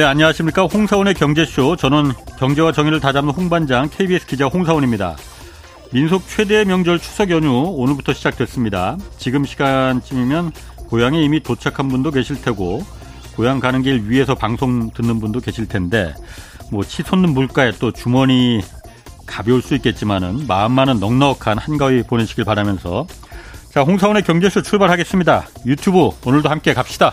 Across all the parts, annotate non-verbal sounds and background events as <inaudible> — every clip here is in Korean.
네, 안녕하십니까. 홍사원의 경제쇼. 저는 경제와 정의를 다잡는 홍반장 KBS 기자 홍사원입니다. 민속 최대 명절 추석 연휴 오늘부터 시작됐습니다. 지금 시간쯤이면 고향에 이미 도착한 분도 계실 테고 고향 가는 길 위에서 방송 듣는 분도 계실 텐데 뭐 치솟는 물가에 또 주머니 가벼울 수 있겠지만은 마음만은 넉넉한 한가위 보내시길 바라면서 자 홍사원의 경제쇼 출발하겠습니다. 유튜브 오늘도 함께 갑시다.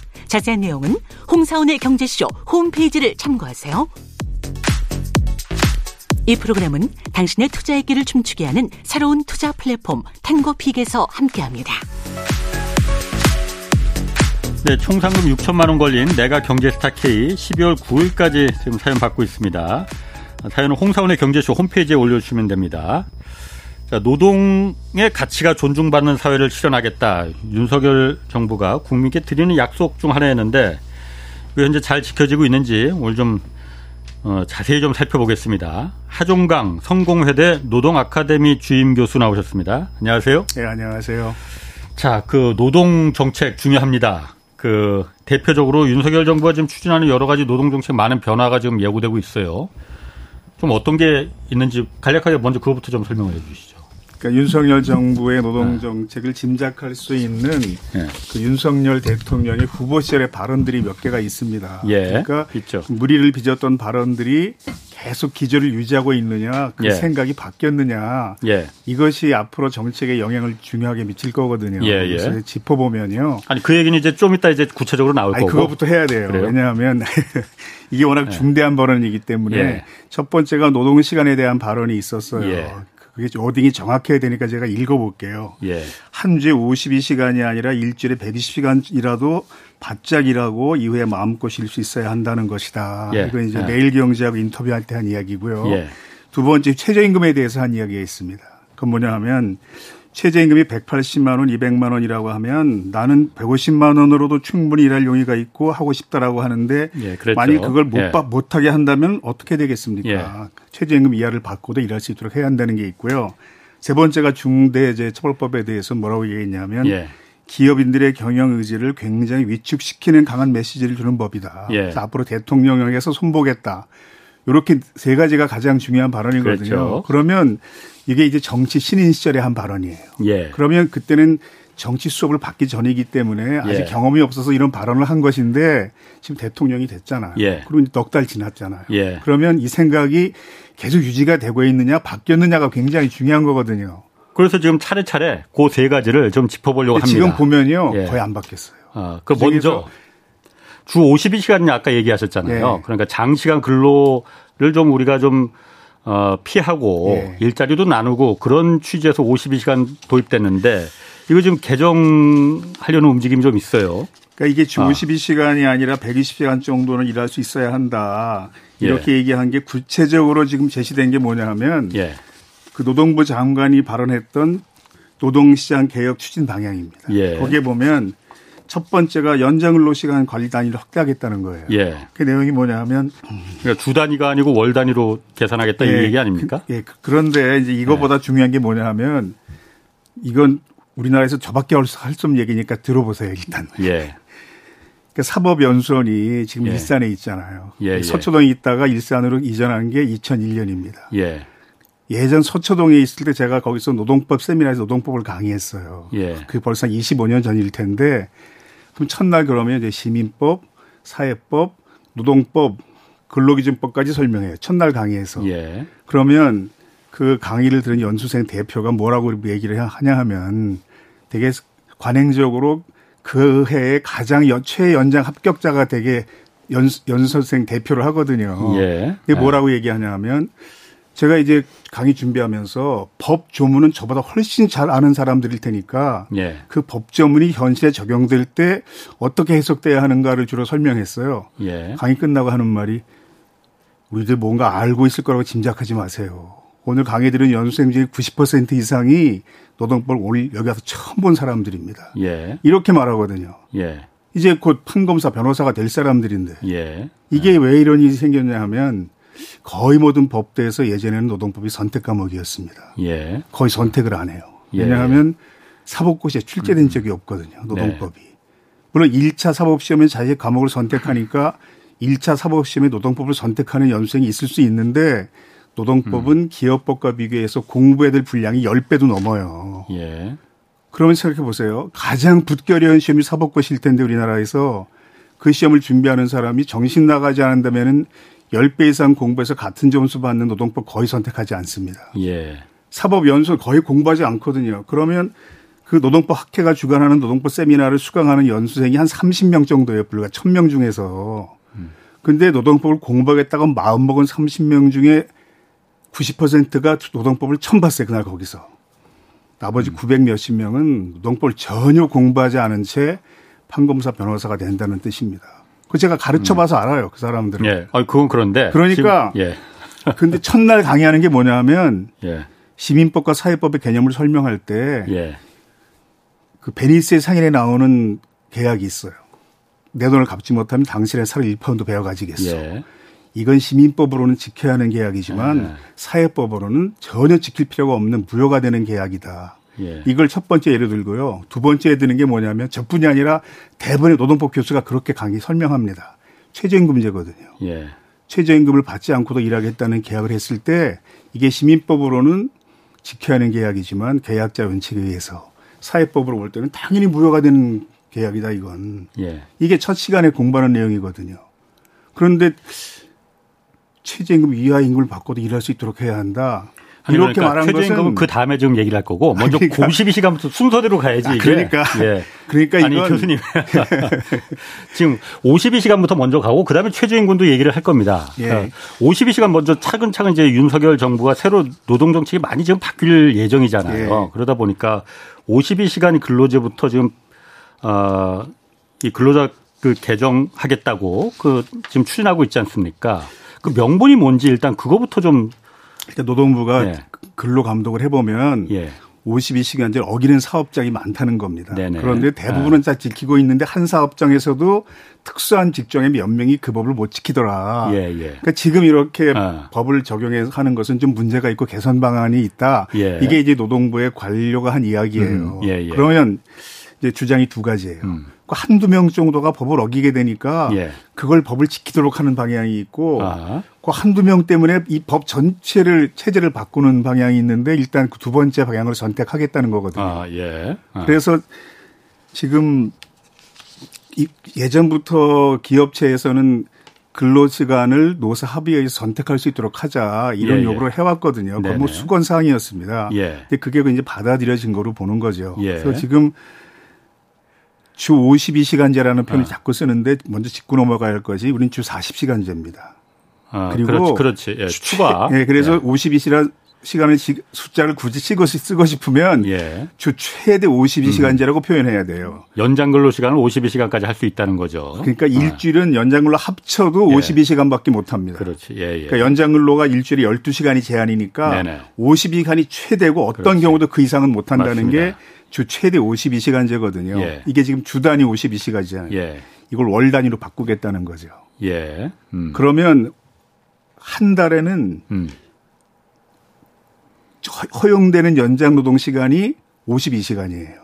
자세한 내용은 홍사원의 경제쇼 홈페이지를 참고하세요. 이 프로그램은 당신의 투자의 길을 춤추게 하는 새로운 투자 플랫폼 탱고픽에서 함께합니다. 네, 총 상금 6천만 원 걸린 내가 경제스타 K 12월 9일까지 지금 사연 받고 있습니다. 사연은 홍사원의 경제쇼 홈페이지에 올려주시면 됩니다. 자, 노동의 가치가 존중받는 사회를 실현하겠다. 윤석열 정부가 국민께 드리는 약속 중 하나였는데 그 현재 잘 지켜지고 있는지 오늘 좀 어, 자세히 좀 살펴보겠습니다. 하종강 성공회대 노동 아카데미 주임 교수 나오셨습니다. 안녕하세요. 네, 안녕하세요. 자, 그 노동 정책 중요합니다. 그 대표적으로 윤석열 정부가 지금 추진하는 여러 가지 노동 정책 많은 변화가 지금 예고되고 있어요. 좀 어떤 게 있는지 간략하게 먼저 그것부터 좀 설명을 해 주시죠. 그러니까 윤석열 정부의 노동 정책을 짐작할 수 있는 네. 그 윤석열 대통령의 후보 시절의 발언들이 몇 개가 있습니다. 예, 그러니까 있죠. 무리를 빚었던 발언들이 계속 기조를 유지하고 있느냐, 그 예. 생각이 바뀌었느냐, 예. 이것이 앞으로 정책에 영향을 중요하게 미칠 거거든요. 예, 예. 그래서 짚어보면요. 아니 그 얘기는 이제 좀 이따 이제 구체적으로 나올 아니, 거고. 그거부터 해야 돼요. 그래요? 왜냐하면 <laughs> 이게 워낙 예. 중대한 발언이기 때문에 예. 첫 번째가 노동 시간에 대한 발언이 있었어요. 그게 어딩이 정확해야 되니까 제가 읽어볼게요. 예. 한 주에 52시간이 아니라 일주일에 120시간이라도 바짝 일하고 이후에 마음껏 쉴 수 있어야 한다는 것이다. 예. 이건 이제 예. 매일경제하고 인터뷰할 때 한 이야기고요. 예. 두 번째 최저임금에 대해서 한 이야기가 있습니다. 그건 뭐냐 하면 최저임금이 180만 원, 200만 원이라고 하면 나는 150만 원으로도 충분히 일할 용의가 있고 하고 싶다라고 하는데 예. 만약 그걸 못 예. 못하게 한다면 어떻게 되겠습니까? 예. 최저임금 이하를 받고도 일할 수 있도록 해야 한다는 게 있고요. 세 번째가 중대재 처벌법에 대해서 뭐라고 얘기했냐면 예. 기업인들의 경영 의지를 굉장히 위축시키는 강한 메시지를 주는 법이다. 예. 그래서 앞으로 대통령에게서 손보겠다. 이렇게 세 가지가 가장 중요한 발언이거든요. 그렇죠. 그러면 이게 이제 정치 신인 시절에 한 발언이에요. 예. 그러면 그때는 정치 수업을 받기 전이기 때문에 아직 예. 경험이 없어서 이런 발언을 한 것인데 지금 대통령이 됐잖아요. 예. 그리고 넉 달 지났잖아요. 예. 그러면 이 생각이 계속 유지가 되고 있느냐 바뀌었느냐가 굉장히 중요한 거거든요. 그래서 지금 차례차례 그 세 가지를 좀 짚어보려고 합니다. 지금 보면요 예. 거의 안 바뀌었어요. 아, 그 먼저 주 52시간 아까 얘기하셨잖아요. 네. 그러니까 장시간 근로를 좀 우리가 좀 어, 피하고 네. 일자리도 나누고 그런 취지에서 52시간 도입됐는데 이거 지금 개정하려는 움직임이 좀 있어요. 그러니까 이게 주 아. 52시간이 아 니라 120시간 정도는 일할 수 있어야 한다. 이렇게 예. 얘기한 게 구체적으로 지금 제시된 게 뭐냐 하면 예. 그 노동부 장관이 발언했던 노동시장 개혁 추진 방향입니다. 예. 거기에 보면 첫 번째가 연장 근로 시간 관리 단위를 확대하겠다는 거예요. 예. 그 내용이 뭐냐 하면 그러니까 주 단위가 아니고 월 단위로 계산하겠다 이 예, 얘기 아닙니까? 그, 예. 그런데 이제 이거보다 중요한 게 뭐냐 하면 이건 우리나라에서 저밖에 할 수 없는 얘기니까 들어보세요, 일단. 예. <laughs> 그 사법연수원이 지금 예. 일산에 있잖아요. 예, 예. 서초동에 있다가 일산으로 이전한 게 2001년입니다. 예. 예전 서초동에 있을 때 제가 거기서 노동법 세미나에서 노동법을 강의했어요. 예. 그게 벌써 25년 전일 텐데 그럼 첫날 그러면 이제 시민법, 사회법, 노동법, 근로기준법까지 설명해요. 첫날 강의에서. 예. 그러면 그 강의를 들은 연수생 대표가 뭐라고 얘기를 하냐 하면 되게 관행적으로 그 해에 가장 연- 최연장 합격자가 되게 연, 연수생 대표를 하거든요. 예. 그게 뭐라고 얘기하냐 하면 제가 이제 강의 준비하면서 법 조문은 저보다 훨씬 잘 아는 사람들일 테니까 예. 그법 조문이 현실에 적용될 때 어떻게 해석돼야 하는가를 주로 설명했어요. 예. 강의 끝나고 하는 말이 우리들 뭔가 알고 있을 거라고 짐작하지 마세요. 오늘 강의 들은 연수생 중에 90% 이상이 노동법을 오늘 여기 와서 처음 본 사람들입니다. 예. 이렇게 말하거든요. 예. 이제 곧 판검사 변호사가 될 사람들인데 예. 이게 왜 이런 일이 생겼냐 하면 거의 모든 법대에서 예전에는 노동법이 선택 과목이었습니다. 예. 거의 선택을 안 해요. 예. 왜냐하면 사법고시에 출제된 적이 없거든요. 노동법이. 물론 1차 사법시험에 자기 과목을 선택하니까 1차 사법시험에 노동법을 선택하는 연수생이 있을 수 있는데 노동법은 기업법과 비교해서 공부해야 될 분량이 10배도 넘어요. 예. 그러면 생각해 보세요. 가장 붙기 어려운 시험이 사법고시일 텐데 우리나라에서 그 시험을 준비하는 사람이 정신 나가지 않는다면은 10배 이상 공부해서 같은 점수 받는 노동법 거의 선택하지 않습니다. 예. 사법 연수 거의 공부하지 않거든요. 그러면 그 노동법 학회가 주관하는 노동법 세미나를 수강하는 연수생이 한 30명 정도예요. 불과 1000명 중에서. 근데 노동법을 공부하겠다고 마음먹은 30명 중에 90%가 노동법을 처음 봤어요. 그날 거기서. 나머지 900 몇십 명은 노동법을 전혀 공부하지 않은 채 판검사 변호사가 된다는 뜻입니다. 그 제가 가르쳐 봐서 알아요. 그 사람들은. 예. 아, 그건 그런데. 그러니까 지금, 예. <laughs> 근데 첫날 강의하는 게 뭐냐면 예. 시민법과 사회법의 개념을 설명할 때 예. 그 베니스의 상인에 나오는 계약이 있어요. 내 돈을 갚지 못하면 당신의 살을 1파운드 베어 가지겠어. 예. 이건 시민법으로는 지켜야 하는 계약이지만 예. 사회법으로는 전혀 지킬 필요가 없는 무효가 되는 계약이다. 예. 이걸 첫 번째 예를 들고요. 두 번째에 드는 게 뭐냐면 저뿐이 아니라 대부분의 노동법 교수가 그렇게 강의 설명합니다. 최저임금제거든요. 예. 최저임금을 받지 않고도 일하겠다는 계약을 했을 때 이게 시민법으로는 지켜야 하는 계약이지만 계약자 원칙에 의해서 사회법으로 볼 때는 당연히 무효가 되는 계약이다 이건. 예. 이게 첫 시간에 공부하는 내용이거든요. 그런데 최저임금 이하 임금을 받고도 일할 수 있도록 해야 한다. 이렇게 그러니까 말한 것은 그 다음에 좀 얘기를 할 거고 먼저 그러니까. 52시간부터 순서대로 가야지. 아. 그러니까. 예. 그러니까 아니 이건 교수님 <laughs> 지금 52시간부터 먼저 가고 그다음에 최저임금도 얘기를 할 겁니다. 예. 52시간 먼저 차근차근 이제 윤석열 정부가 새로 노동 정책이 많이 지금 바뀔 예정이잖아요. 예. 그러다 보니까 52시간 근로제부터 지금 어이 근로자 그 개정하겠다고 그 지금 추진하고 있지 않습니까? 그 명분이 뭔지 일단 그거부터 좀 그러니까 노동부가 예. 근로 감독을 해보면 예. 52시간제를 어기는 사업장이 많다는 겁니다. 네네. 아. 그런데 대부분은 다 지키고 있는데 한 사업장에서도 특수한 직종의 몇 명이 그 법을 못 지키더라. 예, 예. 그러니까 지금 이렇게 아. 법을 적용해서 하는 것은 좀 문제가 있고 개선 방안이 있다. 예. 이게 이제 노동부의 관료가 한 이야기예요. 음, 예, 예. 그러면 이제 주장이 두 가지예요. 음. 그 한두 명 정도가 법을 어기게 되니까 예. 그걸 법을 지키도록 하는 방향이 있고 아. 그 한두 명 때문에 이 법 전체를 체제를 바꾸는 방향이 있는데 일단 그 두 번째 방향을 선택하겠다는 거거든요. 아, 예. 아. 그래서 지금 이- 예전부터 기업체에서는 근로 시간을 노사 합의에서 선택할 수 있도록 하자 이런 예, 예. 요구를 해왔거든요. 그건 뭐. 수건 사항이었습니다. 예. 근데 그게 이제 받아들여진 거로 보는 거죠. 예. 그래서 지금 주 52시간제라는 표현을 아. 자꾸 쓰는데 먼저 짚고 넘어가야 할 것이 우리는 주 40시간제입니다. 아, 그리고 그렇지, 그렇지. 예, 추가. 예, 그래서 52시간 시간을 지- 숫자를 굳이 쓰고, 쓰고 싶으면 예. 주 최대 52시간제라고 표현해야 돼요. 연장 근로 시간을 52시간까지 할 수 있다는 거죠. 그러니까 아, 일주일은 연장 근로 합쳐도 예. 52시간밖에 못 합니다. 그렇지. 예, 예. 그러니까 연장 근로가 일주일에 12시간이 제한이니까 네네. 50시간이 최대고 어떤 그렇지. 경우도 그 이상은 못 한다는 맞습니다. 게 주 최대 52시간제거든요. 예. 이게 지금 주 단위 52시간이잖아요. 예. 이걸 월 단위로 바꾸겠다는 거죠. 예. 음. 그러면 한 달에는 음. 허용되는 연장 노동 시간이 52시간이에요.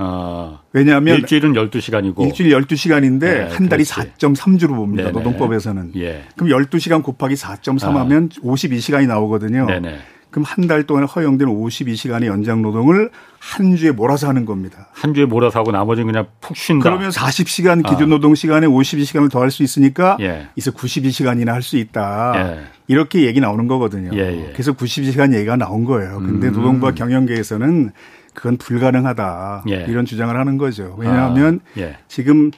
아, 왜냐하면 일주일은 12시간이고. 일주일 12시간인데 네, 한 달이 그렇지. 4.3주로 봅니다. 네네. 노동법에서는. 예. 그럼 12시간 곱하기 4.3 아. 하면 52시간이 나오거든요. 네네. 그럼 한 달 동안 허용된 52시간의 연장 노동을 한 주에 몰아서 하는 겁니다. 한 주에 몰아서 하고 나머지는 그냥 푹 쉰다. 그러면 40시간 기준 노동 시간에 52시간을 더 할 수 있으니까 아. 예. 이제 92시간이나 할 수 있다. 예. 이렇게 얘기 나오는 거거든요. 예, 예. 그래서 92시간 얘기가 나온 거예요. 근데 음. 노동부와 경영계에서는 그건 불가능하다. 예. 이런 주장을 하는 거죠. 왜냐하면 아, 예. 지금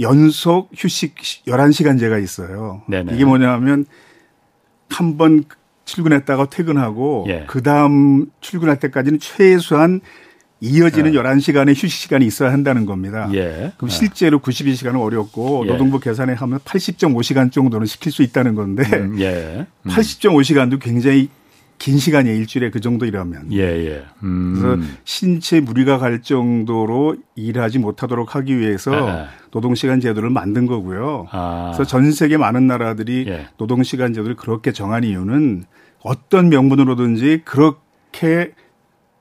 연속 휴식 11시간제가 있어요. 네네. 이게 뭐냐면 한번 출근했다가 퇴근하고 예. 그 다음 출근할 때까지는 최소한 이어지는 11시간의 휴식 시간이 있어야 한다는 겁니다. 예. 그럼 실제로 92시간은 어렵고 예. 노동부 계산에 하면 80.5시간 정도는 시킬 수 있다는 건데 음, 예. 음. 80.5시간도 굉장히 긴 시간이에요. 일주일에 그 정도 일하면. 예, 예. 음. 그래서 신체 무리가 갈 정도로 일하지 못하도록 하기 위해서 예. 노동시간 제도를 만든 거고요. 아. 그래서 전 세계 많은 나라들이 예. 노동시간 제도를 그렇게 정한 이유는 어떤 명분으로든지 그렇게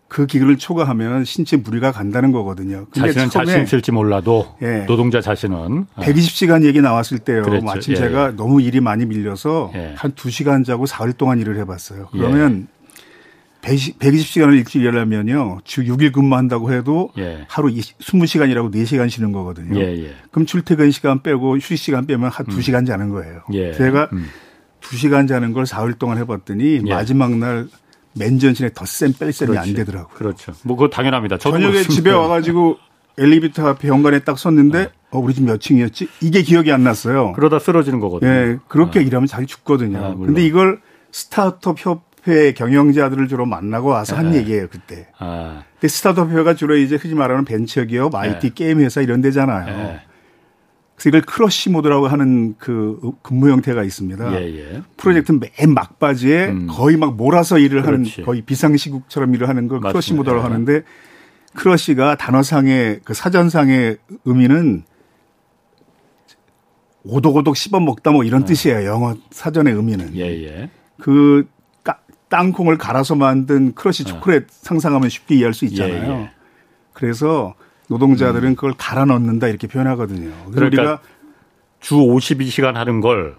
그 기간을 초과하면 신체 무리가 간다는 거거든요. 자신은 자신 있을지 몰라도 예. 노동자 자신은 아. 120시간 얘기 나왔을 때요. 그랬죠. 마침 예, 제가 너무 일이 많이 밀려서 예. 한 2시간 자고 사흘 동안 일을 해봤어요. 그러면 120시간을 일주일 일하면요. 주 6일 근무한다고 해도 예. 하루 20시간이라고 4시간 쉬는 거거든요. 예, 예. 그럼 출퇴근 시간 빼고 휴식 시간 빼면 한 2시간 자는 거예요. 예. 제가 음. 2시간 자는 걸 사흘 동안 해봤더니 예. 마지막 날 맨전신에 덧셈 뺄셈이 그렇지. 안 되더라고요. 그렇죠. 뭐 그거 당연합니다. 저녁에. 집에 와가지고 엘리베이터 앞에 현관에 딱 섰는데 어, 우리 집 몇 층이었지? 이게 기억이 안 났어요. 그러다 쓰러지는 거거든요. 예, 그렇게 일하면 자기 죽거든요. 아. 근데 이걸 스타트업 협회 경영자들을 주로 만나고 와서 한 예. 얘기예요, 그때. 아, 근데 스타트업 협회가 주로 이제 흔히 말하는 벤처기업, IT 예. 게임 회사 이런 데잖아요. 예. 그래서 이걸 crunch mode라고 하는 그 근무 형태가 있습니다. 예, 예. 프로젝트 맨 막바지에 음. 거의 막 몰아서 일을 그렇지. 하는 거의 비상시국처럼 일을 하는 걸 crunch 맞습니다. mode라고 예. 하는데 crunch가 단어상의 그 사전상의 의미는 오독오독 씹어 먹다 뭐 이런 뜻이에요. 영어 사전의 의미는. 예, 예. 그 까- 땅콩을 갈아서 만든 crunch 초콜릿 상상하면 쉽게 이해할 수 있잖아요. 예, 예. 그래서 노동자들은 그걸 갈아 넣는다 이렇게 표현하거든요. 그러니까 우리가 주 52시간 하는 걸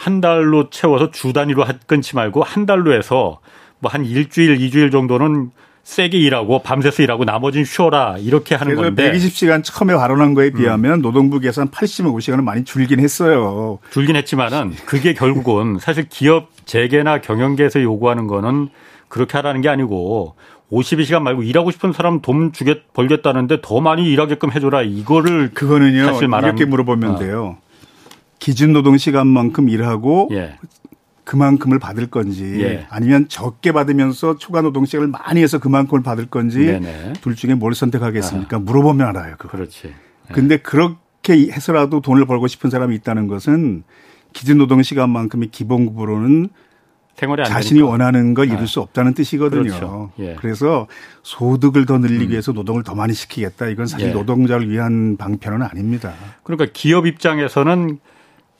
한 달로 채워서 주 단위로 하- 끊지 말고 한 달로 해서 뭐 한 일주일, 이주일 정도는 세게 일하고 밤새서 일하고 나머지는 쉬어라 이렇게 하는 건데 음. 120시간 처음에 발언한 거에 비하면 노동부 계산 85시간은 많이 줄긴 했어요. 줄긴 했지만은 그게 결국은 사실 기업 재계나 경영계에서 요구하는 거는 그렇게 하라는 게 아니고 52시간 말고 일하고 싶은 사람 돈 주겠 벌겠다는데 더 많이 일하게끔 해줘라 이거를 그거는요. 사실 말하는- 이렇게 물어보면 어. 돼요. 기준 노동 시간만큼 일하고 예 그만큼을 받을 건지 예. 아니면 적게 받으면서 초과 노동 시간을 많이 해서 그만큼을 받을 건지 네네 둘 중에 뭘 선택하겠습니까? 물어보면 알아요. 그거. 그렇지 근데 그렇게 해서라도 돈을 벌고 싶은 사람이 있다는 것은 기준 노동 시간만큼의 기본급으로는 생활이 안 자신이 되니까. 원하는 걸 이룰 수 없다는 뜻이거든요. 그렇죠. 예. 음. 그래서 소득을 더 늘리기 위해서 노동을 더 많이 시키겠다. 이건 사실 예. 노동자를 위한 방편은 아닙니다. 그러니까 기업 입장에서는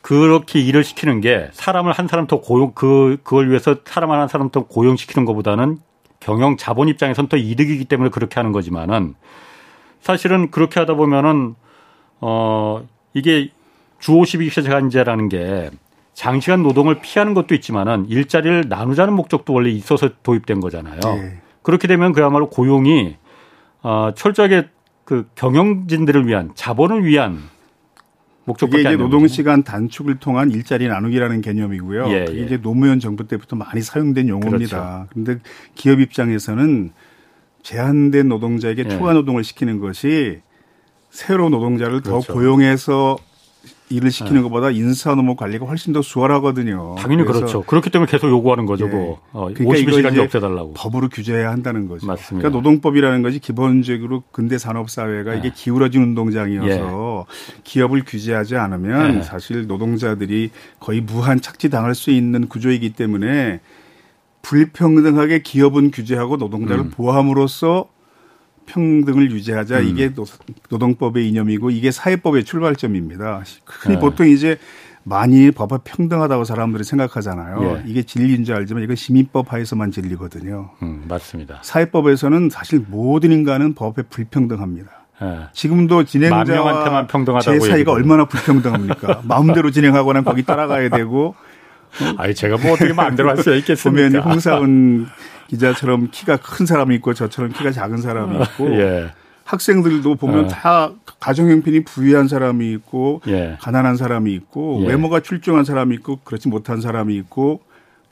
그렇게 일을 시키는 게 사람을 한 사람 더 고용 그 그걸 위해서 사람 한 사람 더 고용시키는 것보다는 경영 자본 입장에서는 더 이득이기 때문에 그렇게 하는 거지만은 사실은 그렇게 하다 보면은 어 이게 주 52시간제라는 게 장시간 노동을 피하는 것도 있지만은 일자리를 나누자는 목적도 원래 있어서 도입된 거잖아요. 예. 그렇게 되면 그야말로 고용이 어, 철저하게 그 경영진들을 위한 자본을 위한 목적밖에 이게 안 이제 노동. 시간 단축을 통한 일자리 나누기라는 개념이고요. 예, 예. 이제 노무현 정부 때부터 많이 사용된 용어입니다. 그런데 기업 입장에서는 제한된 노동자에게 예. 초과 노동을 시키는 것이 새로 노동자를 그렇죠. 더 고용해서 일을 시키는 것보다 인사 노무 관리가 훨씬 더 수월하거든요. 당연히 그렇죠. 그렇기 때문에 계속 요구하는 거죠. 예. 뭐 어, 그러니까 이거 52시간 이제 없애달라고. 법으로 규제해야 한다는 거죠. 맞습니다. 그러니까 노동법이라는 것이 기본적으로 근대 산업 사회가 이게 기울어진 운동장이어서 기업을 규제하지 않으면 예. 사실 노동자들이 거의 무한 착취당할 수 있는 구조이기 때문에 불평등하게 기업은 규제하고 노동자를 음. 보함으로써 평등을 유지하자 음. 이게 노- 노동법의 이념이고 이게 사회법의 출발점입니다. 흔히 네. 보통 이제 많이 법이 평등하다고 사람들이 생각하잖아요. 예. 이게 진리인 줄 알지만 이건 시민법 하에서만 진리거든요. 음, 맞습니다. 사회법에서는 사실 모든 인간은 법에 불평등합니다. 예. 지금도 만 진행자와 제 사이가 얼마나 불평등합니까? 마음대로 진행하거나 거기 따라가야 되고 아니 제가 뭐 어떻게 마음대로 할수 <laughs> 보면 있겠습니까? 홍사은 기자처럼 키가 큰 사람이 있고 저처럼 키가 작은 사람이 있고 예. 학생들도 보면 어. 다 가정 형편이 부유한 사람이 있고 예. 가난한 사람이 있고 예. 외모가 출중한 사람이 있고 그렇지 못한 사람이 있고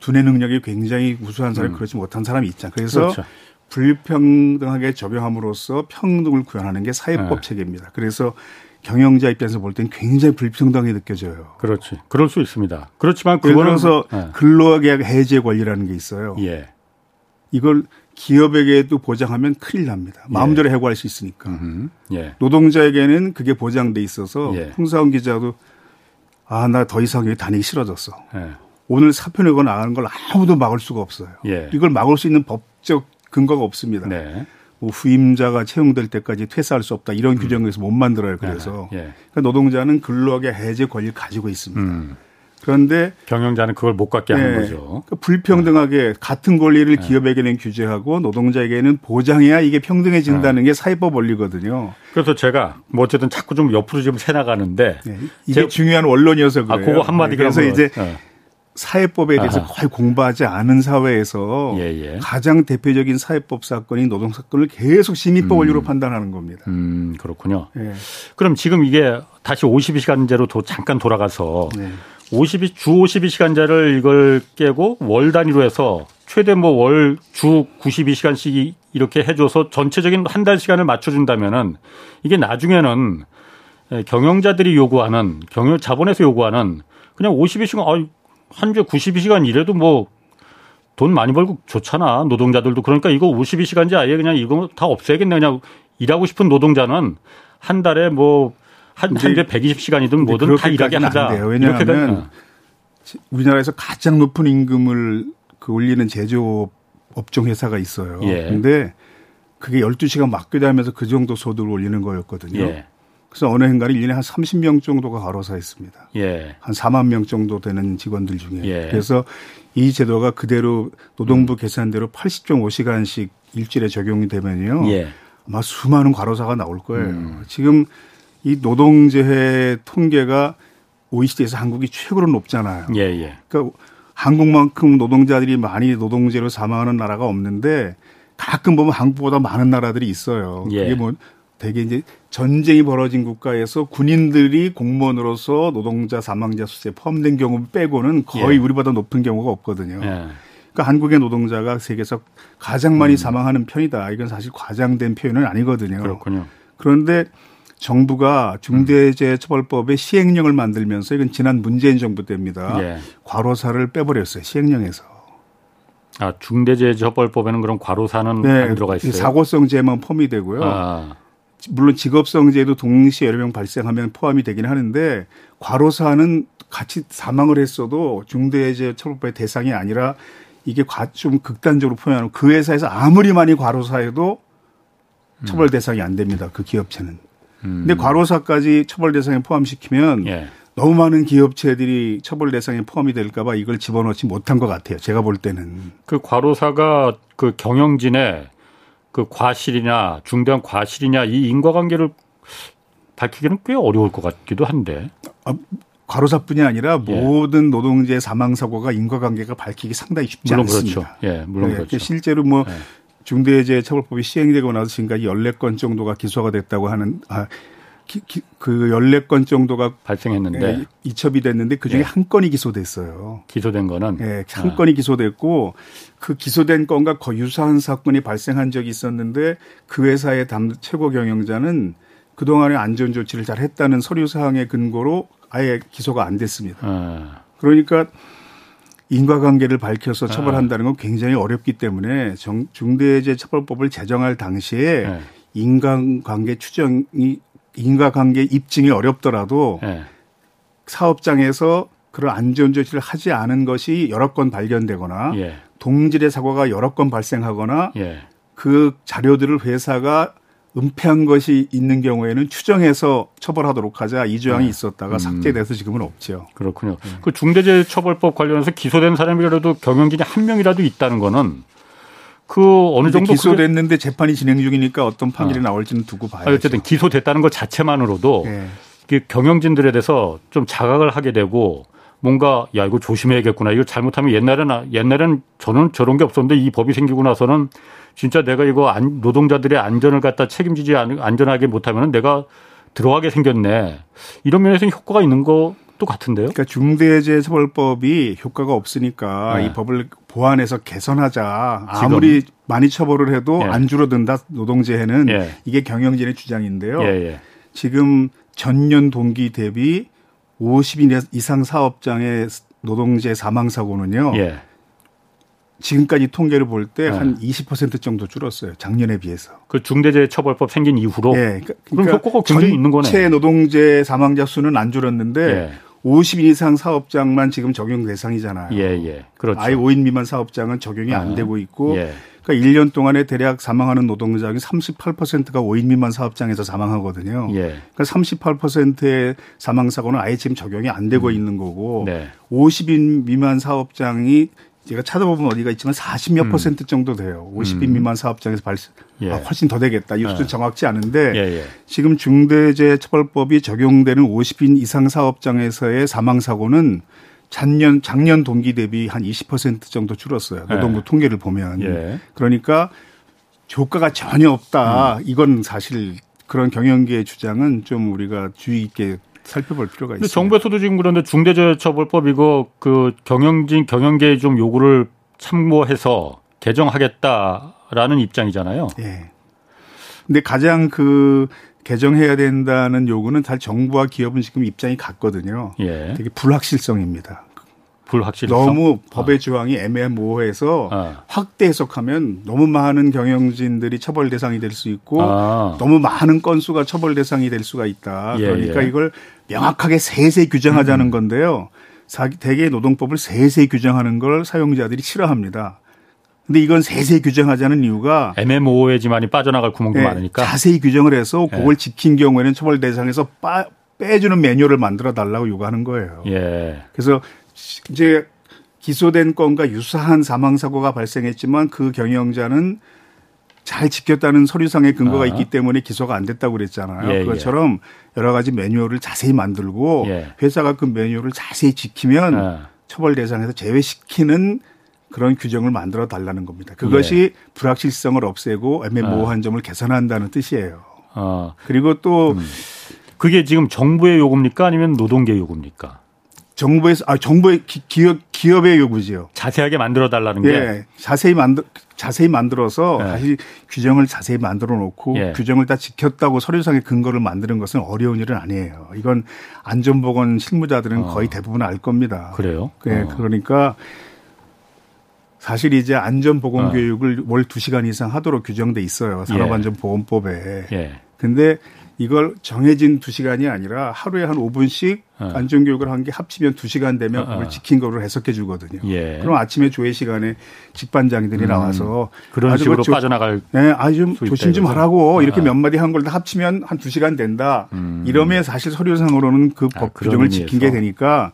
두뇌 능력이 굉장히 우수한 사람이 그렇지 못한 사람이 있잖아요. 그래서 음. 그렇죠. 불평등하게 적용함으로써 평등을 구현하는 게 사회법 네. 체계입니다. 그래서 경영자 입장에서 볼 땐 굉장히 불평등하게 느껴져요. 그렇지. 그럴 수 있습니다. 그렇지만 예를 그거는 들어서 예. 근로계약 해제 권리라는 게 있어요. 예. 이걸 기업에게도 보장하면 큰일 납니다. 마음대로 해고할 수 있으니까. 음. 예. 노동자에게는 그게 보장돼 있어서 예. 홍사원 기자도 아 나 더 이상 여기 다니기 싫어졌어. 예. 오늘 사표 내고 나가는 걸 아무도 막을 수가 없어요. 예. 이걸 막을 수 있는 법적 근거가 없습니다. 네. 뭐 후임자가 채용될 때까지 퇴사할 수 없다 이런 규정에서 못 만들어요. 그래서 예. 그러니까 노동자는 근로계 해제 권리를 가지고 있습니다. 음. 그런데 경영자는 그걸 못 갖게 하는 네, 거죠. 그러니까 불평등하게 같은 권리를 기업에게는 규제하고 노동자에게는 보장해야 이게 평등해진다는 네. 게 사회법 원리거든요. 그래서 제가 뭐 어쨌든 자꾸 좀 옆으로 좀 새 나가는데 네, 이게 제- 중요한 원론이어서 아, 그래요. 그거 한마디 네, 그래서 이제 예. 사회법에 대해서 아하. 거의 공부하지 않은 사회에서 예, 예. 가장 대표적인 사회법 사건인 노동 사건을 계속 시민법 원리로 판단하는 겁니다. 음, 그렇군요. 예. 그럼 지금 이게 다시 52시간제로 도 잠깐 돌아가서 네. 52, 주 52시간제를 이걸 깨고 월 단위로 해서 최대 뭐 월 주 92시간씩 이렇게 해줘서 전체적인 한 달 시간을 맞춰준다면은 이게 나중에는 예, 경영자들이 요구하는 경영 자본에서 요구하는 그냥 52시간 아, 한 주에 92시간 일해도 뭐 돈 많이 벌고 좋잖아 노동자들도 그러니까 이거 52시간제 아예 그냥 이거 다 없애야겠네 그냥 일하고 싶은 노동자는 한 달에 뭐 한, 한 주에 120시간이든 근데 뭐든 다 일하게 하자. 왜냐하면 되면 우리나라에서 가장 높은 임금을 그 올리는 제조업 업종 회사가 있어요. 예. 근데 그게 12시간 맞교대하면서 그 정도 소득을 올리는 거였거든요. 예. 그래서 어느 해인가는 1년에 한 30명 정도가 과로사했습니다. 예. 한 4만 명 정도 되는 직원들 중에. 예. 그래서 이 제도가 그대로 노동부 계산대로 80.5시간씩 일주일에 적용이 되면요. 예. 아마 수많은 과로사가 나올 거예요. 음. 지금 이 노동재해 통계가 OECD에서 한국이 최고로 높잖아요. 예, 예. 그러니까 한국만큼 노동자들이 많이 노동제로 사망하는 나라가 없는데 가끔 보면 한국보다 많은 나라들이 있어요. 예. 그게 뭐 되게 이제 전쟁이 벌어진 국가에서 군인들이 공무원으로서 노동자 사망자 수에 포함된 경우 빼고는 거의 예. 우리보다 높은 경우가 없거든요. 예. 그러니까 한국의 노동자가 세계에서 가장 많이 음. 사망하는 편이다. 이건 사실 과장된 표현은 아니거든요. 그렇군요. 그런데 정부가 중대재해처벌법에 시행령을 만들면서 이건 지난 문재인 정부 때입니다. 예. 과로사를 빼버렸어요. 시행령에서. 아, 중대재해처벌법에는 그런 과로사는 안 들어가 있어요. 네. 사고성죄만 포함이 되고요. 아, 물론 직업성죄도 동시에 여러 명 발생하면 포함이 되긴 하는데 과로사는 같이 사망을 했어도 중대재해처벌법의 대상이 아니라 이게 과- 좀 극단적으로 표현하면 그 회사에서 아무리 많이 과로사해도 처벌 대상이 안 됩니다. 그 기업체는. 음. 근데 과로사까지 처벌 대상에 포함시키면 예. 너무 많은 기업체들이 처벌 대상에 포함이 될까봐 이걸 집어넣지 못한 것 같아요. 제가 볼 때는. 그 과로사가 그 경영진의 그 과실이냐 중대한 과실이냐 이 인과관계를 밝히기는 꽤 어려울 것 같기도 한데. 과로사뿐이 아니라 예. 모든 노동재 사망 사고가 인과관계가 밝히기 상당히 쉽지 물론 않습니다. 그렇죠. 예, 물론 네, 그렇죠. 실제로 뭐 네. 중대재해처벌법이 시행되고 나서 지금까지 14건 정도가 기소가 됐다고 하는 아, 기- 기- 그 14건 정도가 발생했는데 예, 이첩이 됐는데 그중에 예. 한 건이 기소됐어요. 기소된 거는 예, 한 아. 건이 기소됐고 그 기소된 건과 거의 유사한 사건이 발생한 적이 있었는데 그 회사의 담 최고 경영자는 그동안의 안전 조치를 잘 했다는 서류 사항의 근거로 아예 기소가 안 됐습니다. 아, 그러니까 인과관계를 아. 밝혀서 처벌한다는 건 굉장히 어렵기 때문에 정- 중대재해처벌법을 제정할 당시에 예. 인간관계 추정이 인과관계 입증이 어렵더라도 예. 사업장에서 그런 안전 조치를 하지 않은 것이 여러 건 발견되거나 예. 동질의 사고가 여러 건 발생하거나 예. 그 자료들을 회사가 은폐한 것이 있는 경우에는 추정해서 처벌하도록 하자 이 조항이 네. 있었다가 음. 삭제돼서 지금은 없죠. 그렇군요. 그 중대재해처벌법 관련해서 기소된 사람이라도 경영진이 한 명이라도 있다는 거는 그 어느 정도 기소됐는데 재판이 진행 중이니까 어떤 판결이 어. 나올지는 두고 아, 봐야죠. 어쨌든 기소됐다는 것 자체만으로도 예. 그 경영진들에 대해서 좀 자각을 하게 되고 뭔가 야 이거 조심해야겠구나 이거 잘못하면 옛날에는 옛날엔 저는 저런 게 없었는데 이 법이 생기고 나서는 진짜 내가 이거 안, 노동자들의 안전을 갖다 책임지지 않, 안전하게 못하면 내가 들어가게 생겼네 이런 면에서는 효과가 있는 것도 같은데요. 그러니까 중대재해처벌법이 효과가 없으니까 네. 이 법을 보완해서 개선하자. 아무리 많이 처벌을 해도 예. 안 줄어든다 노동재해는 예. 이게 경영진의 주장인데요. 예, 예. 지금 전년 동기 대비 50인 이상 사업장의 노동제 사망 사고는요. 예. 지금까지 통계를 볼때 네. 한20% 정도 줄었어요. 작년에 비해서. 그 중대재해처벌법 생긴 이후로 예. 그럼 효과가 굉장히 있는 거네. 전체 노동제 사망자 수는 안 줄었는데 예. 50인 이상 사업장만 지금 적용 대상이잖아요. 예, 예. 그렇죠. 아예 5인 미만 사업장은 적용이 아, 안 되고 있고 예. 그러니까 1년 동안에 대략 사망하는 노동자 중 38%가 5인 미만 사업장에서 사망하거든요. 예. 그러니까 38%의 사망 사고는 아예 지금 적용이 안 되고 있는 거고 네. 50인 미만 사업장이 제가 찾아보면 어디가 있지만 40몇 퍼센트 정도 돼요. 50인 미만 사업장에서 발생 음. 예. 아, 훨씬 더 되겠다. 이 수준 예. 정확치 않은데 예, 예. 지금 중대재해처벌법이 적용되는 50인 이상 사업장에서의 사망 사고는 작년 작년 동기 대비 한 20% 정도 줄었어요. 노동부 예. 통계를 보면. 예. 그러니까 효과가 전혀 없다. 이건 사실 그런 경영계의 주장은 좀 우리가 주의 있게 살펴볼 필요가 있습니다. 정부에서도 지금 그런데 중대재해처벌법 이거 그 경영진 경영계에 좀 요구를 참고해서 개정하겠다라는 입장이잖아요. 예. 근데 가장 그 개정해야 된다는 요구는 다 정부와 기업은 지금 입장이 같거든요. 예. 되게 불확실성입니다. 불확실성. 너무 법의 조항이 애매모호해서 아. 확대 해석하면 너무 많은 경영진들이 처벌 대상이 될 수 있고 아. 너무 많은 건수가 처벌 대상이 될 수가 있다. 예, 그러니까 예. 이걸 명확하게 세세 규정하자는 건데요. 사- 대개 노동법을 세세 규정하는 걸 사용자들이 싫어합니다. 근데 이건 세세 규정하자는 이유가 애매모호해지만이 빠져나갈 구멍도 예, 많으니까. 자세히 규정을 해서 예. 그걸 지킨 경우에는 처벌 대상에서 빠, 빼주는 매뉴얼을 만들어 달라고 요구하는 거예요. 예. 그래서 이제 기소된 건과 유사한 사망 사고가 발생했지만 그 경영자는 잘 지켰다는 서류상의 근거가 아. 있기 때문에 기소가 안 됐다고 그랬잖아요. 예, 예. 그것처럼 여러 가지 매뉴얼을 자세히 만들고 예. 회사가 그 매뉴얼을 자세히 지키면 아. 처벌 대상에서 제외시키는 그런 규정을 만들어 달라는 겁니다. 그것이 예. 불확실성을 없애고 아. 애매모호한 점을 개선한다는 뜻이에요. 어. 그리고 또 음. 그게 지금 정부의 요구입니까 아니면 노동계 요구입니까? 정부에서 아 정부의 기- 기업 기업의 요구지요. 자세하게 만들어 달라는 게 예, 자세히 만들 자세히 만들어서 예. 다시 규정을 자세히 만들어 놓고 예. 규정을 다 지켰다고 서류상의 근거를 만드는 것은 어려운 일은 아니에요. 이건 안전보건 실무자들은 어. 거의 대부분 알 겁니다. 그래요? 예, 어. 그러니까 사실 이제 안전보건 어. 교육을 월 2시간 이상 하도록 규정돼 있어요. 산업안전보건법에. 예. 근데 이걸 정해진 2시간이 아니라 하루에 한 5분씩 어. 안전교육을 한 게 합치면 2시간 되면 어, 그걸 어. 지킨 거로 해석해 주거든요. 예. 그럼 아침에 조회 시간에 직반장들이 음. 나와서 그런 식으로 그 조- 빠져나갈 네, 아주 좀수 있다 조심 좀? 하라고 이렇게 아. 몇 마디 한 걸 다 합치면 한 2시간 된다. 음. 이러면 사실 서류상으로는 그 아, 법 규정을 지킨 게. 되니까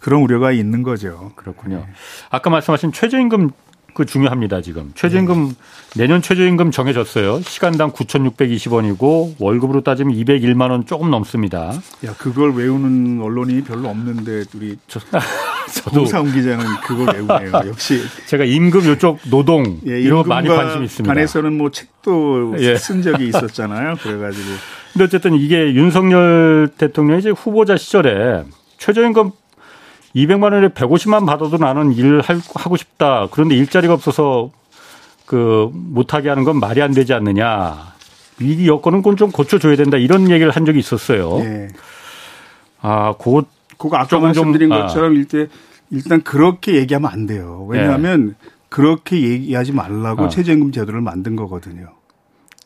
그런 우려가 있는 거죠. 그렇군요. 아까 말씀하신 최저임금 그 중요합니다, 지금. 최저임금 내년 최저임금 정해졌어요. 시간당 9,620원이고 월급으로 따지면 201만 원 조금 넘습니다. 야, 그걸 외우는 언론이 별로 없는데 우리 <laughs> 저, 저도 홍사훈 기자는 그걸 외우네요. <laughs> 역시 제가 임금 요쪽 노동 예, 이런 거 많이 관심이 있습니다. 관해서는 뭐 책도 예. 쓴 적이 있었잖아요. 그래 가지고 근데 어쨌든 이게 윤석열 대통령이 이제 후보자 시절에 최저임금 200만 원에 150만 받아도 나는 일 할- 하고 싶다. 그런데 일자리가 없어서 그 못하게 하는 건 말이 안 되지 않느냐. 이 여건은 그건 좀 고쳐줘야 된다. 이런 얘기를 한 적이 있었어요. 예. 아, 그 그거 아까 조금 좀- 말씀드린 아. 것처럼 일단 일단 그렇게 얘기하면 안 돼요. 왜냐하면 그렇게 얘기하지 말라고 어. 최저임금 제도를 만든 거거든요.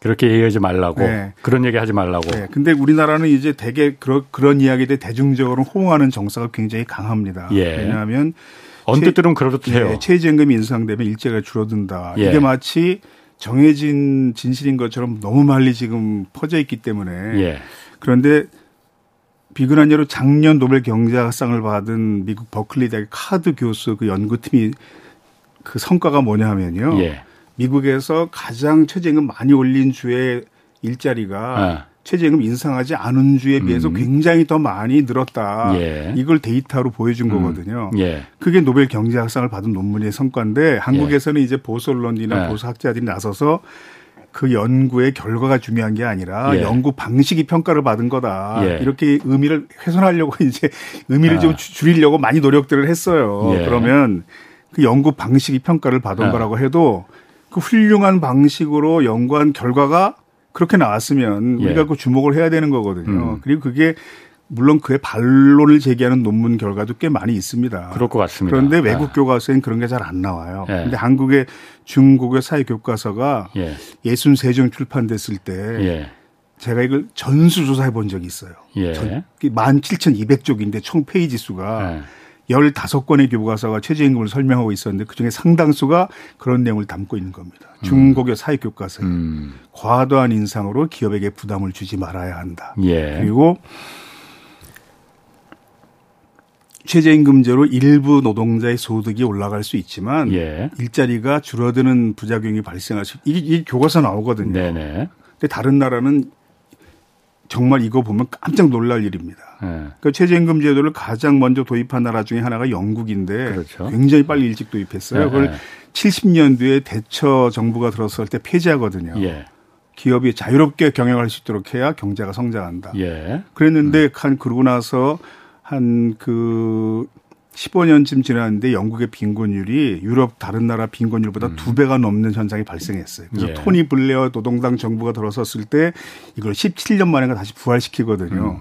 그렇게 얘기하지 말라고. 네. 그런 얘기 하지 말라고. 네. 근데 우리나라는 이제 대개 그런 그런 이야기들 대중적으로 호응하는 정서가 굉장히 강합니다. 예. 왜냐하면 언뜻 들으면 그렇대요. 예, 최저임금이 인상되면 일자리가 줄어든다. 예. 이게 마치 정해진 진실인 것처럼 너무 멀리 지금 퍼져 있기 때문에 예. 그런데 비근한 예로 작년 노벨 경제학상을 받은 미국 버클리 대학 카드 교수 그 연구팀이 그 성과가 뭐냐 하면요. 예. 미국에서 가장 최저임금 많이 올린 주의 일자리가 아. 최저임금 인상하지 않은 주에 비해서 음. 굉장히 더 많이 늘었다. 예. 이걸 데이터로 보여준 음. 거거든요. 예. 그게 노벨 경제학상을 받은 논문의 성과인데 한국에서는 이제 보수 언론이나 예. 보수 학자들이 나서서 그 연구의 결과가 중요한 게 아니라 예. 연구 방식이 평가를 받은 거다. 예. 이렇게 의미를 훼손하려고 <laughs> 이제 의미를 아. 좀 주- 줄이려고 많이 노력들을 했어요. 예. 그러면 그 연구 방식이 평가를 받은 아. 거라고 해도 그 훌륭한 방식으로 연구한 결과가 그렇게 나왔으면 예. 우리가 그 주목을 해야 되는 거거든요. 음. 그리고 그게 물론 그의 반론을 제기하는 논문 결과도 꽤 많이 있습니다. 그럴 것 같습니다. 그런데 외국 아. 교과서엔 그런 게 잘 안 나와요. 예. 근데 한국의 중국의 사회 교과서가 예. 예순 세종 출판됐을 때 예. 제가 이걸 전수조사해 본 적이 있어요. 예. 17,200쪽인데 총 페이지 수가 예. 15권의 교과서가 최저임금을 설명하고 있었는데 그중에 상당수가 그런 내용을 담고 있는 겁니다. 음. 중국의 사회 교과서에 음. 과도한 인상으로 기업에게 부담을 주지 말아야 한다. 예. 그리고 최저임금제로 일부 노동자의 소득이 올라갈 수 있지만 예. 일자리가 줄어드는 부작용이 발생할 수 이게, 이게 교과서 나오거든요. 네네. 근데 다른 나라는 정말 이거 보면 깜짝 놀랄 일입니다. 예. 그러니까 최저임금 제도를 가장 먼저 도입한 나라 중에 하나가 영국인데 그렇죠. 굉장히 빨리 일찍 도입했어요. 예, 그걸 예. 70년대에 대처 정부가 들었을 때 폐지하거든요. 예. 기업이 자유롭게 경영할 수 있도록 해야 경제가 성장한다. 예. 그랬는데 한 그러고 나서 한 그 15년쯤 지났는데 영국의 빈곤율이 유럽 다른 나라 빈곤율보다 두 배가 넘는 현상이 발생했어요. 그래서 예. 토니 블레어 노동당 정부가 들어섰을 때 이걸 17년 만에 다시 부활시키거든요.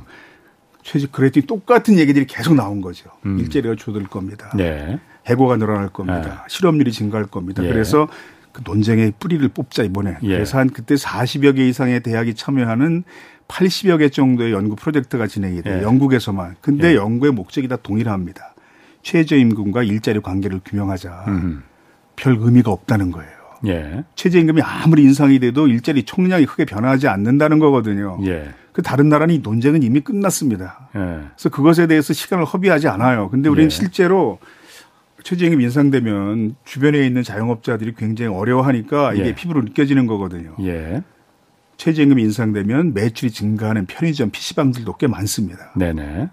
최직 그랬더니 똑같은 얘기들이 계속 나온 거죠. 음. 일자리가 줄어들 겁니다. 네. 해고가 늘어날 겁니다. 실업률이 증가할 겁니다. 예. 그래서 그 논쟁의 뿌리를 뽑자 이번에. 예. 그래서 한 그때 40여 개 이상의 대학이 참여하는 80여 개 정도의 연구 프로젝트가 진행이 돼요. 예. 영국에서만. 근데 예. 연구의 목적이 다 동일합니다. 최저임금과 일자리 관계를 규명하자. 음. 별 의미가 없다는 거예요. 예. 최저임금이 아무리 인상이 돼도 일자리 총량이 크게 변화하지 않는다는 거거든요. 예. 그 다른 나라는 이 논쟁은 이미 끝났습니다. 예. 그래서 그것에 대해서 시간을 허비하지 않아요. 근데 우리는 예. 실제로 최저임금 인상되면 주변에 있는 자영업자들이 굉장히 어려워하니까 이게 예. 피부로 느껴지는 거거든요. 예. 최저임금이 인상되면 매출이 증가하는 편의점, PC방들도 꽤 많습니다. 네네.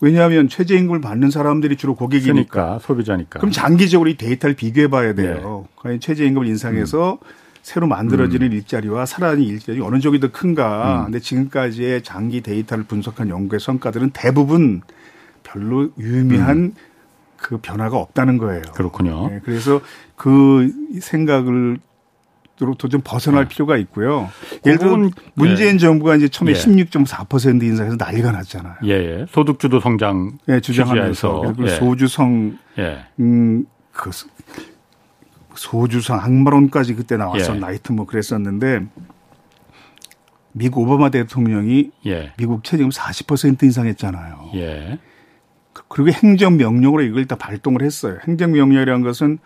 왜냐하면 최저 임금을 받는 사람들이 주로 고객이니까. 그러니까 소비자니까. 그럼 장기적으로 이 데이터를 비교해 봐야 돼요. 과연 최저 임금을 인상해서 새로 만들어지는 일자리와 살아나는 일자리 어느 쪽이 더 큰가. 근데 지금까지의 장기 데이터를 분석한 연구의 성과들은 대부분 별로 유의미한 그 변화가 없다는 거예요. 그렇군요. 네, 그래서 그 생각을 로부터 좀 벗어날 필요가 있고요. 예를 들어 그건- 문재인 정부가 이제 처음에 예. 16.4% 인상해서 난리가 났잖아요. 예, 예. 소득주도 성장 예, 주장하면서. 그리고 예. 소주성 예. 음, 그 소- 소주성 항마론까지 그때 나왔어 예. 나이트 뭐 그랬었는데 미국 오바마 대통령이 예. 미국 최저임금 40% 인상했잖아요. 예. 그리고 행정 명령으로 이걸 다 발동을 했어요. 행정 명령이라는 것은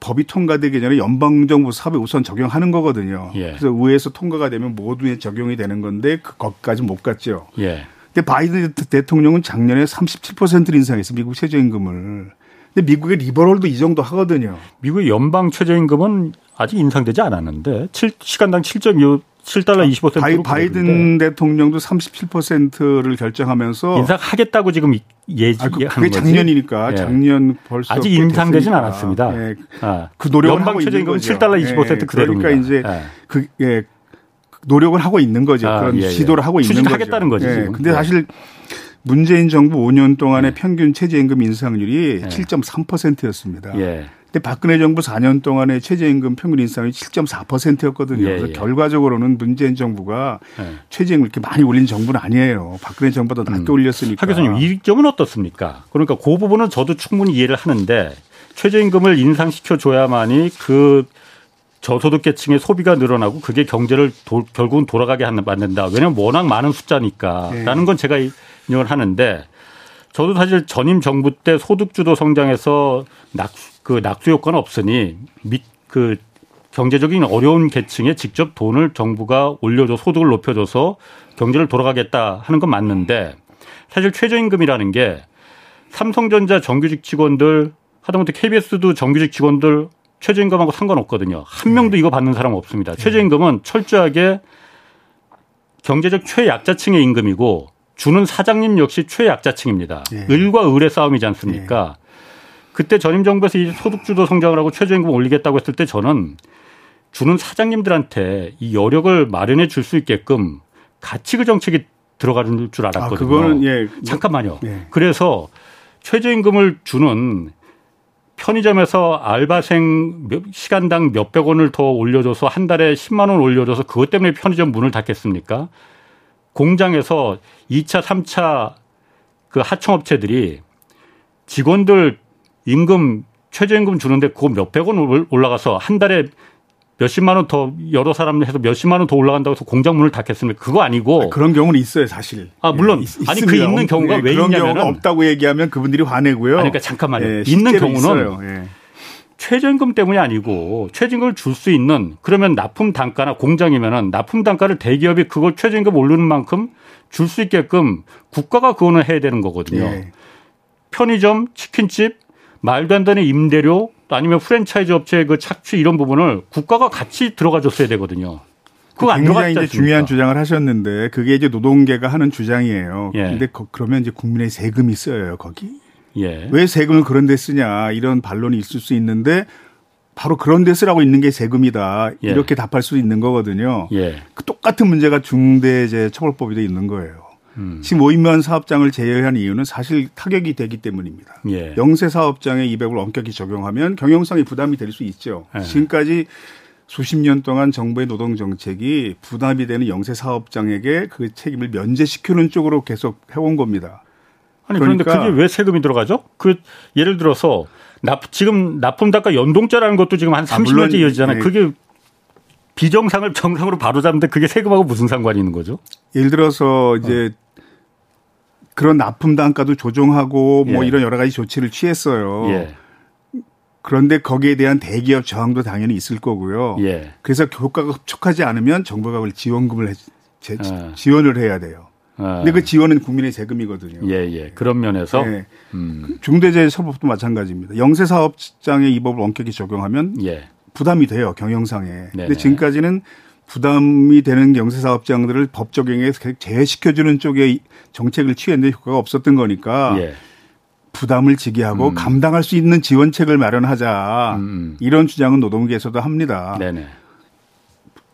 법이 통과되기 전에 연방정부 사업에 우선 적용하는 거거든요. 예. 그래서 의회에서 통과가 되면 모두에 적용이 되는 건데 그것까지 못 갔죠. 예. 근데 바이든 대통령은 작년에 37%를 인상했어요. 미국 최저임금을. 근데 미국의 liberal도 이 정도 하거든요. 미국의 연방 최저임금은 아직 인상되지 않았는데 7, 시간당 7.25 7달러 25센트로 바이, 바이든 대통령도 37%를 결정하면서 인상하겠다고 지금 예지하는 아, 그, 거지. 그게 작년이니까 예. 작년 벌써 아직 꽤 인상되진. 않았습니다. 예. 아, 그 노력을 연방 거죠. 7달러 25센트 예, 그대로입니다. 그러니까 이제 예. 그 예. 노력을 하고 있는 거죠. 아, 그런 예, 예. 시도를 하고 있는 추진하겠다는 거죠. 거지, 예. 지금. 근데 예. 사실 문재인 정부 5년 동안의 평균 최저임금 인상률이 예. 7.3%였습니다. 예. 근데 박근혜 정부 4년 동안의 최저임금 평균 인상이 7.4%였거든요. 예, 그래서 예. 결과적으로는 문재인 정부가 예. 최저임금 이렇게 많이 올린 정부는 아니에요. 박근혜 정부보다 낮게 올렸으니까. 하 교수님, 이 점은 어떻습니까? 그러니까 그 부분은 저도 충분히 이해를 하는데 최저임금을 인상시켜 줘야만이 그 저소득 계층의 소비가 늘어나고 그게 경제를 도- 결국은 돌아가게 하는 만든다. 왜냐하면 워낙 많은 숫자니까라는 건 제가 인정을 하는데 저도 사실 전임 정부 때 소득주도 성장에서 낙수, 그 낙수 효과는 없으니 밑 그 경제적인 어려운 계층에 직접 돈을 정부가 올려줘 소득을 높여줘서 경제를 돌아가겠다 하는 건 맞는데 사실 최저임금이라는 게 삼성전자 정규직 직원들 하다못해 KBS도 정규직 직원들 최저임금하고 상관없거든요. 한 명도 이거 받는 사람 없습니다. 최저임금은 철저하게 경제적 최약자층의 임금이고 주는 사장님 역시 최약자층입니다. 예. 을과 을의 싸움이지 않습니까? 그때 전임 정부에서 이 소득주도 성장을 하고 최저임금 올리겠다고 했을 때 저는 주는 사장님들한테 이 여력을 마련해 줄 수 있게끔 가치그 정책이 들어가는 줄 아, 알았거든요. 그거는 예. 잠깐만요. 예. 그래서 최저임금을 주는 편의점에서 알바생 몇, 시간당 몇백 원을 더 올려줘서 한 달에 10만 원 올려줘서 그것 때문에 편의점 문을 닫겠습니까? 공장에서 2차, 3차 그 하청업체들이 직원들 임금 최저임금 주는데 그거 몇백 원 올라가서 한 달에 몇십만 원 더 여러 사람 해서 몇십만 원 더 올라간다고 해서 공장 문을 닫겠습니까? 그거 아니고 그런 경우는 있어요, 사실. 아 물론 예, 아니 그 있는 경우가 예, 왜 그런 있냐면 경우가 없다고 얘기하면 그분들이 화내고요. 아니, 그러니까 잠깐만요. 예, 있는 경우는 예. 최저임금 때문이 아니고 최저임금을 줄 수 있는 그러면 납품 단가나 공장이면은 납품 단가를 대기업이 그걸 최저임금 오르는 만큼 줄 수 있게끔 국가가 그거는 해야 되는 거거든요. 예. 편의점, 치킨집, 말도 안 되는 임대료 아니면 프랜차이즈 업체의 그 착취 이런 부분을 국가가 같이 들어가 줬어야 되거든요. 그거 안 굉장히 이제 중요한 주장을 하셨는데 그게 이제 노동계가 하는 주장이에요. 예. 근데 그러면 이제 국민의 세금이 쓰여요, 거기. 예. 왜 세금을 그런 데 쓰냐 이런 반론이 있을 수 있는데 바로 그런 데 쓰라고 있는 게 세금이다. 예. 이렇게 답할 수 있는 거거든요. 예. 그 똑같은 문제가 중대재해처벌법에도 있는 거예요. 음. 지금 5인면 사업장을 제외한 이유는 사실 타격이 되기 때문입니다. 예. 영세 사업장에 200을 엄격히 적용하면 경영상의 부담이 될 수 있죠. 예. 지금까지 수십 년 동안 정부의 노동 정책이 부담이 되는 영세 사업장에게 그 책임을 면제시키는 쪽으로 계속 해온 겁니다. 아니 그런데 그러니까 그게 왜 세금이 들어가죠? 그 예를 들어서 납 지금 납품 단가 연동자라는 것도 지금 한 30년째 아, 이어지잖아요. 네. 그게 비정상을 정상으로 바로 잡는데 그게 세금하고 무슨 상관이 있는 거죠? 예를 들어서 이제 어. 그런 납품 단가도 조정하고 뭐 예. 이런 여러 가지 조치를 취했어요. 예. 그런데 거기에 대한 대기업 저항도 당연히 있을 거고요. 예. 그래서 효과가 흡족하지 않으면 정부가 그걸 지원금을 해, 제, 아. 지원을 해야 돼요. 아. 근데 그 지원은 국민의 세금이거든요. 예, 예. 그런 면에서 예. 음. 중대재해처벌법도 마찬가지입니다. 영세 사업장에 이 법을 엄격히 적용하면 예. 부담이 돼요 경영상에. 네네. 근데 지금까지는 부담이 되는 영세 사업장들을 법 적용에 제외시켜주는 쪽에 정책을 취했는데 효과가 없었던 거니까 예. 부담을 지게 하고 음. 감당할 수 있는 지원책을 마련하자 음. 음. 이런 주장은 노동계에서도 합니다. 네네.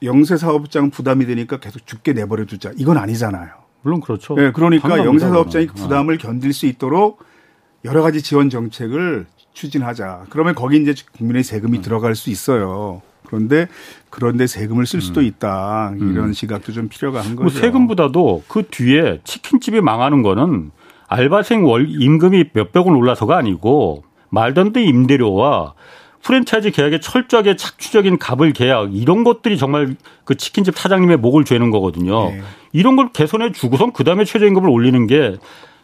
영세 사업장 부담이 되니까 계속 죽게 내버려 두자 이건 아니잖아요. 물론 그렇죠. 네, 그러니까 영세 사업장이 그 부담을 견딜 수 있도록 여러 가지 지원 정책을 추진하자. 그러면 거기 이제 국민의 세금이 음. 들어갈 수 있어요. 그런데 그런데 세금을 쓸 수도 음. 있다. 이런 음. 시각도 좀 필요가 한뭐 거죠. 뭐 세금보다도 그 뒤에 치킨집이 망하는 거는 알바생 월 임금이 몇백 원 올라서가 아니고 되는 임대료와 프랜차이즈 계약에 철저하게 착취적인 갑을 계약 이런 것들이 정말 그 치킨집 사장님의 목을 죄는 거거든요. 네. 이런 걸 개선해 주고선 그다음에 최저임금을 올리는 게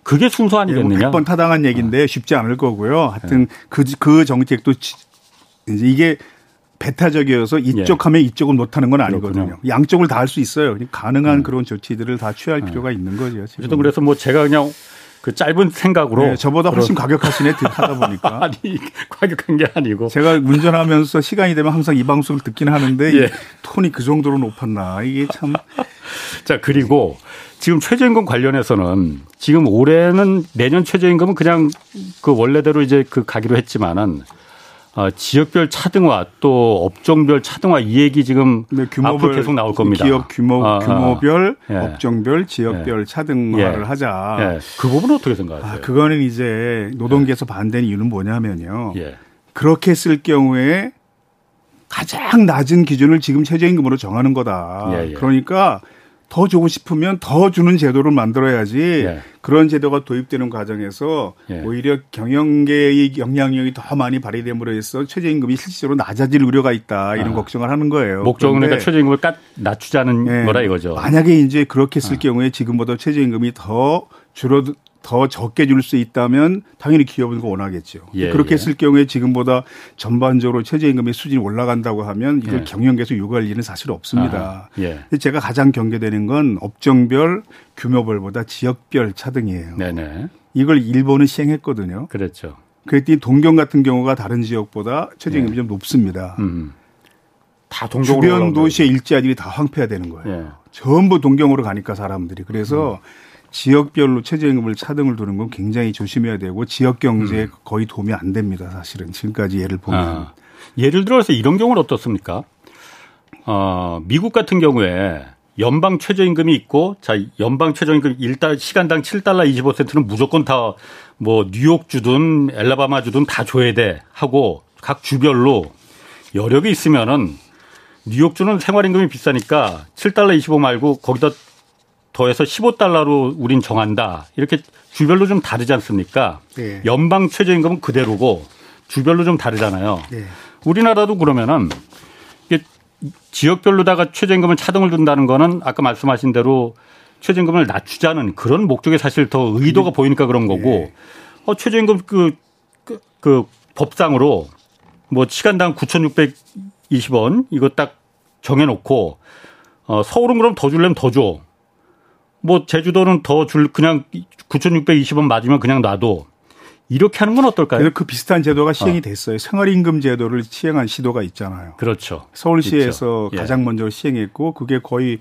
그게 순서 아니겠느냐? 예, 100번 타당한 얘기인데 어. 쉽지 않을 거고요. 하여튼 그, 그 정책도 이제 이게 배타적이어서 이쪽 예. 하면 이쪽은 못하는 건 아니거든요. 그렇군요. 양쪽을 다 할 수 있어요. 가능한 음. 그런 조치들을 다 취할 음. 필요가 있는 거죠. 지금. 그래서 뭐 제가 그냥 그 짧은 생각으로 네, 저보다 훨씬 과격하시네 <laughs> 하다 보니까. 아니 과격한 게 아니고. 제가 운전하면서 시간이 되면 항상 이 방송을 듣긴 하는데 예. 톤이 그 정도로 높았나. 이게 참. <laughs> 자 그리고 지금 최저임금 관련해서는 지금 올해는 내년 최저임금은 그냥 그 원래대로 이제 그 가기로 했지만은 어, 지역별 차등화 또 업종별 차등화 이 얘기 지금 네, 앞으로 계속 나올 겁니다. 기업 규모 아, 아. 규모별, 아, 예. 업종별, 지역별 예. 차등화를 예. 하자. 예. 그 부분은 어떻게 생각하세요? 아, 그거는 이제 노동계에서 반대는 이유는 뭐냐면요. 예. 그렇게 쓸 경우에 가장 낮은 기준을 지금 최저임금으로 정하는 거다. 예, 예. 그러니까 더 주고 싶으면 더 주는 제도를 만들어야지 예. 그런 제도가 도입되는 과정에서 예. 오히려 경영계의 영향력이 더 많이 발휘됨으로 해서 최저임금이 실질적으로 낮아질 우려가 있다 이런 아. 걱정을 하는 거예요. 목적은 그러니까 최저임금을 깎 낮추자는 예. 거라 이거죠. 만약에 이제 그렇게 쓸 아. 경우에 지금보다 최저임금이 더 줄어들 더 적게 줄 수 있다면 당연히 기업은 그거 원하겠죠. 예, 그렇게 예. 했을 경우에 지금보다 전반적으로 최저임금의 수준이 올라간다고 하면 이걸 예. 경영계에서 요구할 일은 사실 없습니다. 아, 예. 제가 가장 경계되는 건 업종별, 규모별보다 지역별 차등이에요. 네네. 이걸 일본은 시행했거든요. 그렇죠. 그랬더니 동경 같은 경우가 다른 지역보다 최저임금이 예. 좀 높습니다. 음. 다 동경으로 주변 도시의 일자리들이 다 황폐화되는 거예요. 예. 전부 동경으로 가니까 사람들이 그래서 음. 지역별로 최저임금을 차등을 두는 건 굉장히 조심해야 되고 지역 경제에 음. 거의 도움이 안 됩니다. 사실은 지금까지 예를 보면 아, 예를 들어서 이런 경우는 어떻습니까? 어, 미국 같은 경우에 연방 최저임금이 있고 자 연방 최저임금 일단 시간당 7달러 25센트는 무조건 다 뭐 뉴욕 주든 엘라바마 주든 다 줘야 돼 하고 각 주별로 여력이 있으면은 뉴욕주는 생활임금이 비싸니까 7달러 25 말고 거기다 더해서 15달러로 우린 정한다. 이렇게 주별로 좀 다르지 않습니까? 네. 연방 최저임금은 그대로고 주별로 좀 다르잖아요. 네. 우리나라도 그러면은 이게 지역별로다가 최저임금을 차등을 둔다는 거는 아까 말씀하신 대로 최저임금을 낮추자는 그런 목적에 사실 더 의도가 음. 보이니까 그런 거고 네. 어, 최저임금 그, 그, 그 법상으로 뭐 시간당 9,620원 이거 딱 정해놓고 어, 서울은 그럼 더 줄려면 더 줘. 뭐 제주도는 더 줄 그냥 9,620원 맞으면 그냥 놔도 이렇게 하는 건 어떨까요? 그 비슷한 제도가 시행이 어. 됐어요. 생활임금 제도를 시행한 시도가 있잖아요. 그렇죠. 서울시에서 있죠. 가장 예. 먼저 시행했고 그게 거의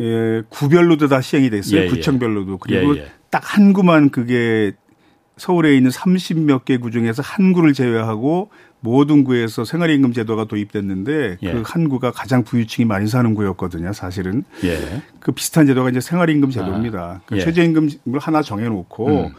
예, 구별로도 다 시행이 됐어요. 예, 예. 구청별로도. 그리고 예, 예. 딱한 구만 그게 서울에 있는 30몇 개 구 중에서 한 구를 제외하고 모든 구에서 생활임금 제도가 도입됐는데 예. 그한 구가 가장 부유층이 많이 사는 구였거든요. 사실은 예. 그 비슷한 제도가 이제 생활임금 제도입니다. 아. 그 예. 최저임금을 하나 정해놓고 음.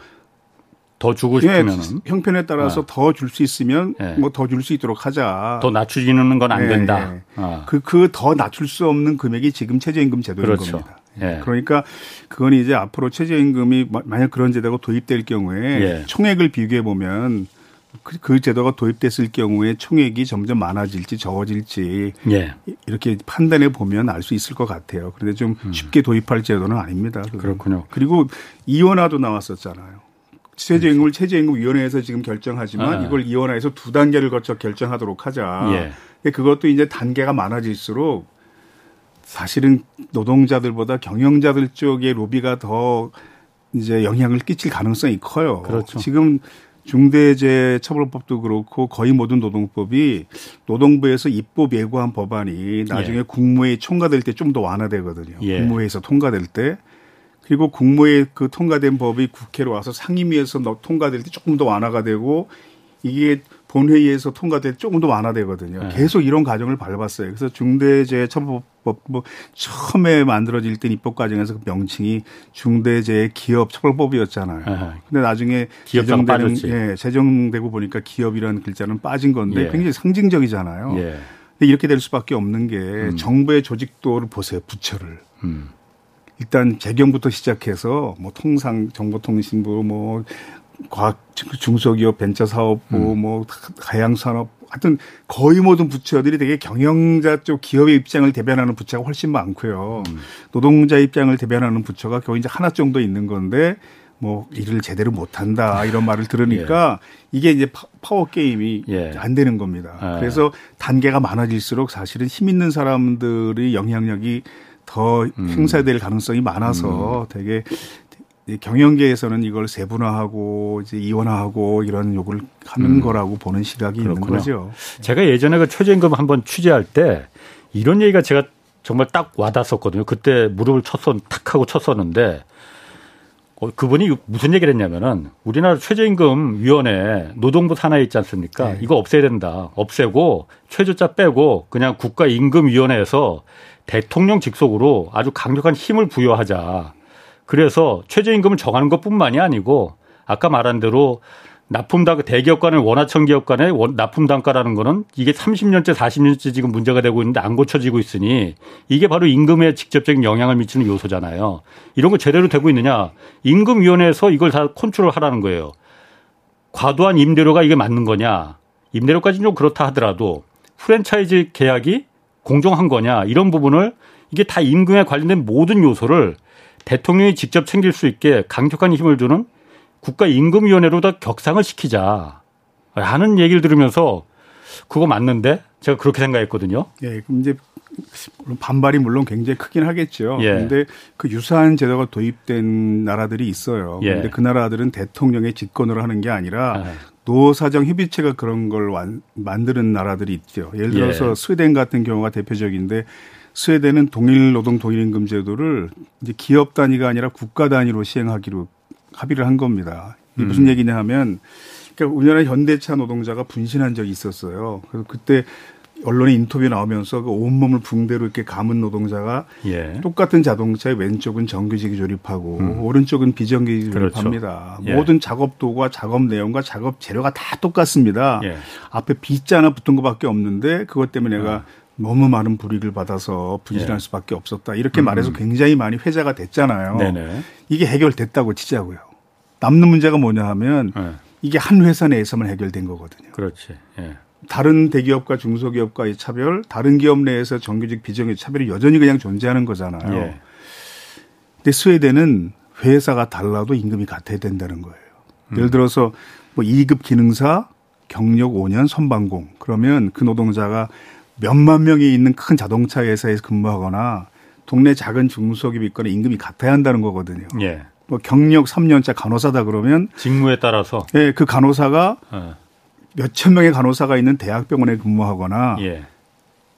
더 주고 싶으면 예, 형편에 따라서 아. 더줄 수 있으면 예. 뭐더 줄 수 있도록 하자. 더 낮추지는 건 안 된다. 아. 그그 더 낮출 수 없는 금액이 지금 최저임금 제도인 그렇죠. 겁니다. 예. 그러니까 그건 이제 앞으로 최저임금이 만약 그런 제도가 도입될 경우에 총액을 비교해 보면 그, 그, 제도가 도입됐을 경우에 총액이 점점 많아질지 적어질지 예. 이렇게 판단해 보면 알 수 있을 것 같아요. 그런데 좀 음. 쉽게 도입할 제도는 아닙니다. 그건. 그렇군요. 그리고 이원화도 나왔었잖아요. 최저임금을 최저임금위원회에서 지금 결정하지만 아. 이걸 이원화해서 두 단계를 거쳐 결정하도록 하자. 예. 그것도 이제 단계가 많아질수록 사실은 노동자들보다 경영자들 쪽의 로비가 더 이제 영향을 끼칠 가능성이 커요. 그렇죠. 지금 중대재해처벌법도 그렇고 거의 모든 노동법이 노동부에서 입법 예고한 법안이 나중에 예. 국무회의 총괄될 때 좀 더 완화되거든요. 예. 국무회에서 통과될 때 그리고 국무회의 그 통과된 법이 국회로 와서 상임위에서 통과될 때 조금 더 완화가 되고 이게 본회의에서 통과될 때 조금 더 완화되거든요. 네. 계속 이런 과정을 밟았어요. 그래서 중대재해처벌법 뭐 처음에 만들어질 때 입법 과정에서 그 명칭이 중대재해 기업처벌법이었잖아요. 네. 근데 나중에 제정되는 예, 제정되고 보니까 기업이라는 글자는 빠진 건데 예. 굉장히 상징적이잖아요. 예. 근데 이렇게 될 수밖에 없는 게 음. 정부의 조직도를 보세요. 부처를. 음. 일단 재경부터 시작해서 뭐 통상 정보통신부 뭐 과학 중소기업 벤처 사업부 음. 뭐 가양 산업 하여튼 거의 모든 부처들이 되게 경영자 쪽 기업의 입장을 대변하는 부처가 훨씬 많고요. 음. 노동자 입장을 대변하는 부처가 겨우 이제 하나 정도 있는 건데 뭐 일을 제대로 못 한다 이런 말을 들으니까 <laughs> 예. 이게 이제 파워 게임이 예. 안 되는 겁니다. 아. 그래서 단계가 많아질수록 사실은 힘 있는 사람들의 영향력이 더 음. 행사될 가능성이 많아서 음. 되게 경영계에서는 이걸 세분화하고 이제 이원화하고 이런 요구를 하는 음. 거라고 보는 시각이 그렇군요. 있는 거죠. 제가 예전에 그 최저임금 한번 취재할 때 이런 얘기가 제가 정말 딱 와닿았었거든요. 그때 무릎을 쳤었, 탁 하고 쳤었는데 어, 그분이 무슨 얘기를 했냐면은 우리나라 최저임금 위원회 노동부 산하에 있지 않습니까? 네. 이거 없애야 된다. 없애고 최저자 빼고 그냥 국가임금위원회에서 대통령 직속으로 아주 강력한 힘을 부여하자. 그래서 최저임금을 정하는 것 뿐만이 아니고 아까 말한 대로 납품당 대기업 간의 원화청 기업 간의 납품 단가라는 거는 이게 30년째 40년째 지금 문제가 되고 있는데 안 고쳐지고 있으니 이게 바로 임금에 직접적인 영향을 미치는 요소잖아요. 이런 거 제대로 되고 있느냐? 임금 위원회에서 이걸 다 컨트롤 하라는 거예요. 과도한 임대료가 이게 맞는 거냐? 임대료까지는 좀 그렇다 하더라도 프랜차이즈 계약이 공정한 거냐? 이런 부분을 이게 다 임금에 관련된 모든 요소를 대통령이 직접 챙길 수 있게 강력한 힘을 주는 국가임금위원회로다 격상을 시키자 하는 얘기를 들으면서 그거 맞는데 제가 그렇게 생각했거든요. 예, 그럼 이제 반발이 물론 굉장히 크긴 하겠죠. 예. 근데 그 유사한 제도가 도입된 나라들이 있어요. 예. 근데 그 나라들은 대통령의 집권으로 하는 게 아니라 아. 노사정 협의체가 그런 걸 완, 만드는 나라들이 있죠. 예를 들어서 예. 스웨덴 같은 경우가 대표적인데 스웨덴은 동일 노동 동일 임금 제도를 이제 기업 단위가 아니라 국가 단위로 시행하기로 합의를 한 겁니다. 이게 음. 무슨 얘기냐 하면 그러니까 우리나라 현대차 노동자가 분신한 적이 있었어요. 그래서 그때 언론에 인터뷰 나오면서 그 온몸을 붕대로 이렇게 감은 노동자가 예. 똑같은 자동차의 왼쪽은 정규직이 조립하고 음. 오른쪽은 비정규직이 그렇죠. 조립합니다. 예. 모든 작업 도구와 작업 내용과 작업 재료가 다 똑같습니다. 예. 앞에 B자 하나 붙은 것밖에 없는데 그것 때문에 내가 너무 많은 불이익을 받아서 분신할 아. 예. 수밖에 없었다. 이렇게 음. 말해서 굉장히 많이 회자가 됐잖아요. 네네. 이게 해결됐다고 치자고요. 남는 문제가 뭐냐 하면 예. 이게 한 회사 내에서만 해결된 거거든요. 그렇지. 예. 다른 대기업과 중소기업과의 차별, 다른 기업 내에서 정규직 비정규직 차별이 여전히 그냥 존재하는 거잖아요. 예. 근데 스웨덴은 회사가 달라도 임금이 같아야 된다는 거예요. 예를 들어서 뭐 2급 기능사 경력 5년 선방공 그러면 그 노동자가 몇만 명이 있는 큰 자동차 회사에서 근무하거나 동네 작은 중소기업이 있거나 임금이 같아야 한다는 거거든요. 예. 뭐 경력 3년차 간호사다 그러면 직무에 따라서 예, 그 간호사가 어. 몇천 명의 간호사가 있는 대학병원에 근무하거나 예.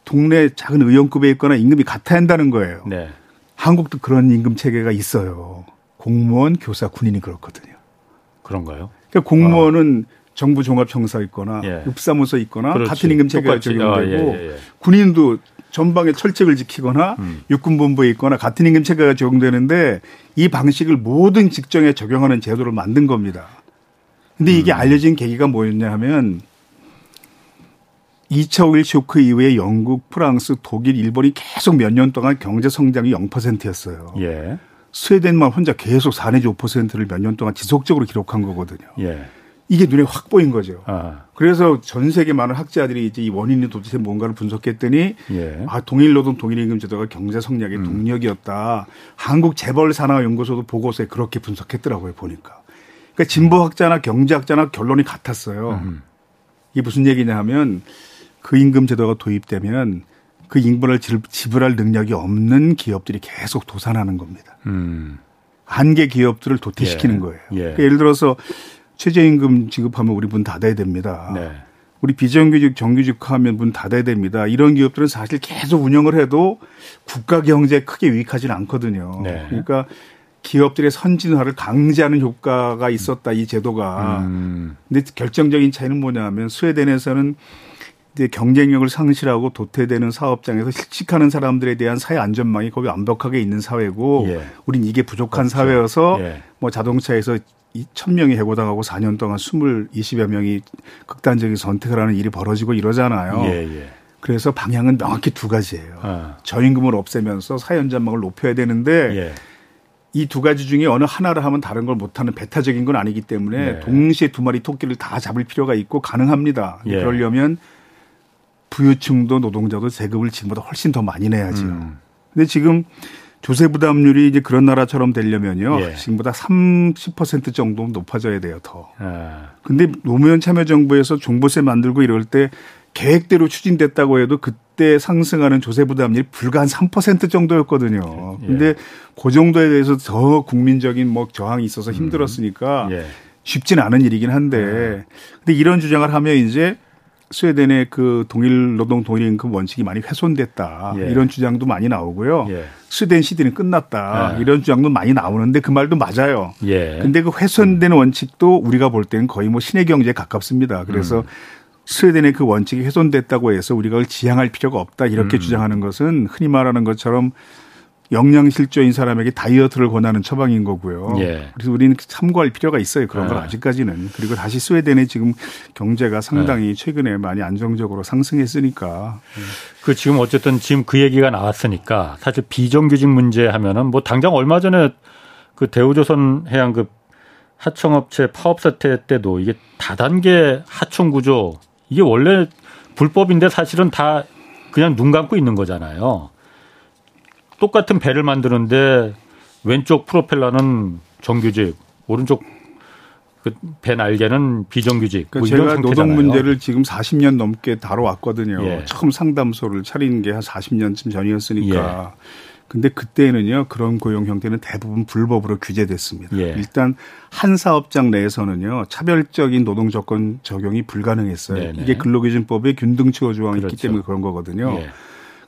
동네 작은 의원급에 있거나 임금이 같아야 한다는 거예요. 네. 한국도 그런 임금 체계가 있어요. 공무원, 교사, 군인이 그렇거든요. 그런가요? 그러니까 공무원은 정부 종합청사 있거나 예. 읍사무소 있거나 그렇지. 같은 임금 체계가. 적용되고 아, 예, 예, 예. 군인도 전방에 철책을 지키거나 음. 육군본부에 있거나 같은 임금 체계가 적용되는데 이 방식을 모든 직종에 적용하는 제도를 만든 겁니다. 근데 이게 음. 알려진 계기가 뭐였냐 하면 2차 오일 쇼크 이후에 영국, 프랑스, 독일, 일본이 계속 몇 년 동안 경제 성장이 0%였어요. 예. 스웨덴만 혼자 계속 4 내지 5%를 몇 년 동안 지속적으로 기록한 거거든요. 예. 이게 눈에 확 보인 거죠. 아. 그래서 전 세계 많은 학자들이 이제 이 원인이 도대체 뭔가를 분석했더니 예. 아 동일 노동 동일 임금 제도가 경제 성장의 동력이었다. 한국 재벌 산하 연구소도 보고서에 그렇게 분석했더라고요 보니까. 그러니까 진보 학자나 경제 학자나 결론이 같았어요. 음. 이게 무슨 얘기냐 하면 그 임금 제도가 도입되면 그 임금을 지- 지불할 능력이 없는 기업들이 계속 도산하는 겁니다. 음. 한계 기업들을 도태시키는 예. 거예요. 예. 그러니까 예를 들어서 최저임금 지급하면 우리 문 닫아야 됩니다. 네. 우리 비정규직 정규직 하면 문 닫아야 됩니다. 이런 기업들은 사실 계속 운영을 해도 국가 경제에 크게 유익하지는 않거든요. 네. 그러니까 기업들의 선진화를 강제하는 효과가 있었다 이 제도가. 음. 근데 결정적인 차이는 뭐냐면 스웨덴에서는 이제 경쟁력을 상실하고 도태되는 사업장에서 실직하는 사람들에 대한 사회 안전망이 거의 완벽하게 있는 사회고 예. 우린 이게 부족한 그렇죠. 사회여서 예. 뭐 자동차에서 1000명이 해고당하고 4년 동안 20, 20여 명이 극단적인 선택을 하는 일이 벌어지고 이러잖아요. 예, 예. 그래서 방향은 명확히 두 가지예요. 아. 저임금을 없애면서 사회 안전망을 높여야 되는데 예. 이두 가지 중에 어느 하나를 하면 다른 걸 못하는 배타적인 건 아니기 때문에 네. 동시에 두 마리 토끼를 다 잡을 필요가 있고 가능합니다. 예. 그러려면 부유층도 노동자도 세금을 지금보다 훨씬 더 많이 내야지요. 음. 근데 지금 조세 부담률이 이제 그런 나라처럼 되려면요. 예. 지금보다 30% 정도 높아져야 돼요, 더. 아. 근데 노무현 참여정부에서 종부세 만들고 이럴 때 계획대로 추진됐다고 해도 그때 상승하는 조세 부담률이 불과 한 3% 정도였거든요. 예. 근데 그 정도에 대해서 더 국민적인 뭐 저항이 있어서 힘들었으니까 예. 쉽진 않은 일이긴 한데 근데 이런 주장을 하면 이제 스웨덴의 그 동일 노동 동일 임금 원칙이 많이 훼손됐다 예. 이런 주장도 많이 나오고요. 예. 스웨덴 시대는 끝났다 예. 이런 주장도 많이 나오는데 그 말도 맞아요. 예. 근데 그 훼손된 원칙도 우리가 볼 때는 거의 뭐 신의 경제에 가깝습니다. 그래서 음. 스웨덴의 그 원칙이 훼손됐다고 해서 우리가 그걸 지향할 필요가 없다 이렇게 음. 주장하는 것은 흔히 말하는 것처럼 영양실조인 사람에게 다이어트를 권하는 처방인 거고요. 예. 그래서 우리는 참고할 필요가 있어요. 그런 걸 아. 아직까지는. 그리고 다시 스웨덴의 지금 경제가 상당히 최근에 많이 안정적으로 상승했으니까. 그 지금 어쨌든 지금 그 얘기가 나왔으니까 사실 비정규직 문제 하면은 뭐 당장 얼마 전에 그 대우조선 해양급 하청업체 파업 사태 때도 이게 다단계 하청 구조 이게 원래 불법인데 사실은 다 그냥 눈 감고 있는 거잖아요. 똑같은 배를 만드는데 왼쪽 프로펠러는 정규직, 오른쪽 그배 날개는 비정규직. 그러니까 뭐 제가 노동. 문제를 지금 40년 넘게 다뤄왔거든요. 예. 처음 상담소를 차린 게 한 40년쯤 전이었으니까. 예. 근데 그때는요 그런 고용 형태는 대부분 불법으로 규제됐습니다. 예. 일단 한 사업장 내에서는요 차별적인 노동 조건 적용이 불가능했어요. 네네. 이게 근로기준법에 균등치호 조항이 그렇죠. 있기 때문에 그런 거거든요. 예.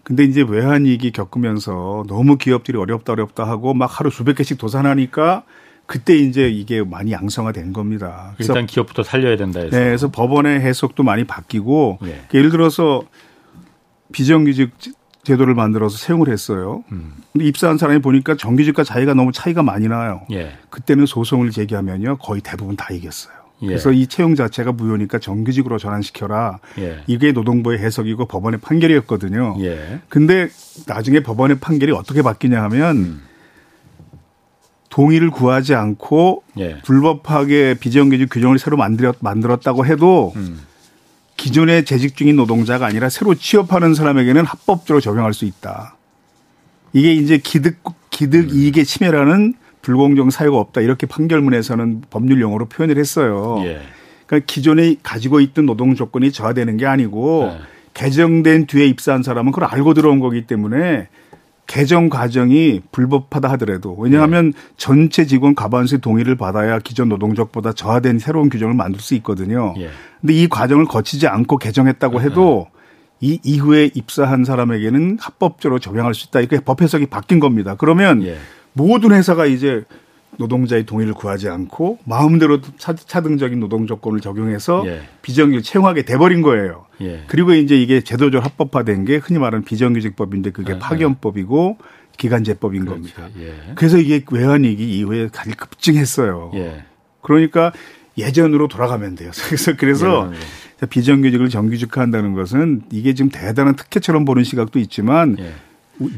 근데 이제 외환위기 겪으면서 너무 기업들이 어렵다 어렵다 하고 막 하루 수백 개씩 도산하니까 그때 이제 이게 많이 양성화된 겁니다. 그래서 일단 기업부터 살려야 된다 해서. 네, 그래서 법원의 해석도 많이 바뀌고 예. 예를 들어서 비정규직 제도를 만들어서 사용을 했어요. 음. 근데 입사한 사람이 보니까 정규직과 자기가 너무 차이가 많이 나요. 예. 그때는 소송을 제기하면요 거의 대부분 다 이겼어요. 예. 그래서 이 채용 자체가 무효니까 정규직으로 전환시켜라. 예. 이게 노동부의 해석이고 법원의 판결이었거든요. 예. 근데 나중에 법원의 판결이 어떻게 바뀌냐 하면 음. 동의를 구하지 않고 예. 불법하게 비정규직 규정을 새로 만들었, 만들었다고 해도 음. 기존에 재직 중인 노동자가 아니라 새로 취업하는 사람에게는 합법적으로 적용할 수 있다. 이게 이제 기득 기득 음. 이익의 침해라는 불공정 사유가 없다 이렇게 판결문에서는 법률 용어로 표현을 했어요. 예. 그러니까 기존에 가지고 있던 노동 조건이 저하되는 게 아니고 예. 개정된 뒤에 입사한 사람은 그걸 알고 들어온 거기 때문에 개정 과정이 불법하다 하더라도 왜냐하면 네. 전체 직원 가반수의 동의를 받아야 기존 노동적보다 저하된 새로운 규정을 만들 수 있거든요. 예. 근데 이 과정을 거치지 않고 개정했다고 네. 해도 이 이후에 입사한 사람에게는 합법적으로 적용할 수 있다. 이렇게 법 해석이 바뀐 겁니다. 그러면 예. 모든 회사가 이제 노동자의 동의를 구하지 않고 마음대로 차등적인 노동 조건을 적용해서 예. 비정규직 채용하게 돼버린 거예요. 예. 그리고 이제 이게 제도적으로 합법화된 게 흔히 말하는 비정규직법인데 그게 아, 파견법이고 기간제법인 그렇죠. 겁니다. 예. 그래서 이게 외환위기 이후에 가장 급증했어요. 예. 그러니까 예전으로 돌아가면 돼요. <laughs> 그래서 그래서 예. 비정규직을 정규직화한다는 것은 이게 지금 대단한 특혜처럼 보는 시각도 있지만 예.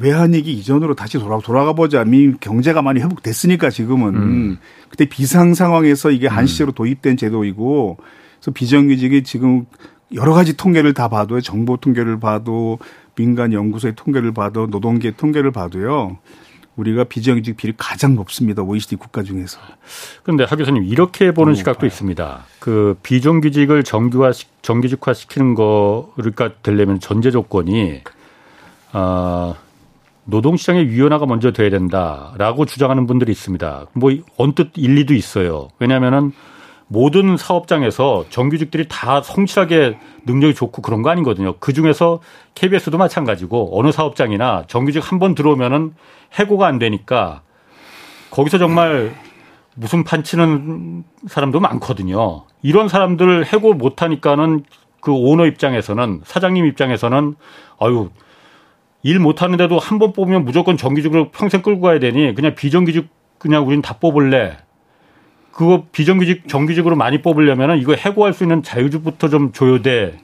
외환위기 이전으로 다시 돌아, 돌아가 보자. 미 경제가 많이 회복됐으니까 지금은. 음. 그때 비상 상황에서 이게 음. 한시제로 도입된 제도이고 그래서 비정규직이 지금 여러 가지 통계를 다 봐도 정보 통계를 봐도 민간 연구소의 통계를 봐도 노동계 통계를 봐도요. 우리가 비정규직 비율이 가장 높습니다. OECD 국가 중에서. 그런데 하 교수님 이렇게 보는 시각도 봐요. 있습니다. 그 비정규직을 정규화 정규직화 시키는 거가 되려면 전제 조건이 아 노동시장의 유연화가 먼저 돼야 된다라고 주장하는 분들이 있습니다. 뭐 언뜻 일리도 있어요. 왜냐하면은 모든 사업장에서 정규직들이 다 성실하게 능력이 좋고 그런 거 아니거든요. 그 중에서 KBS도 마찬가지고 어느 사업장이나 정규직 한 번 들어오면은 해고가 안 되니까 거기서 정말 무슨 판치는 사람도 많거든요. 이런 사람들 해고 못 하니까는 그 오너 입장에서는 사장님 입장에서는 아유 일 못하는데도 한 번 뽑으면 무조건 정규직으로 평생 끌고 가야 되니 그냥 비정규직 그냥 우린 다 뽑을래. 그거 비정규직 정규직으로 많이 뽑으려면 이거 해고할 수 있는 자유주부터 좀 줘야 돼.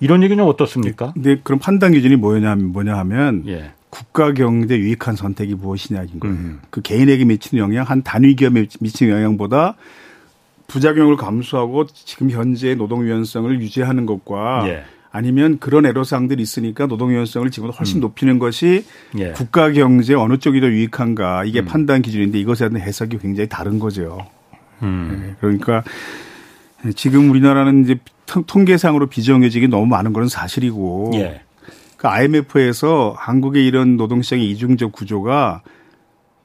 이런 얘기는 어떻습니까? 근데 그럼 판단 기준이 뭐냐, 뭐냐 하면 예. 국가 경제 유익한 선택이 무엇이냐인 거예요. 음. 그 개인에게 미치는 영향, 한 단위 기업에 미치는 영향보다 부작용을 감수하고 지금 현재 노동 유연성을 유지하는 것과 예. 아니면 그런 애로사항들이 있으니까 노동 유연성을 지금보다 훨씬 음. 높이는 것이 예. 국가 경제 어느 쪽이 더 유익한가 이게 음. 판단 기준인데 이것에 대한 해석이 굉장히 다른 거죠. 음. 네. 그러니까 지금 우리나라는 이제 통계상으로 비정규직이 너무 많은 것은 사실이고 예. 그 IMF에서 한국의 이런 노동시장의 이중적 구조가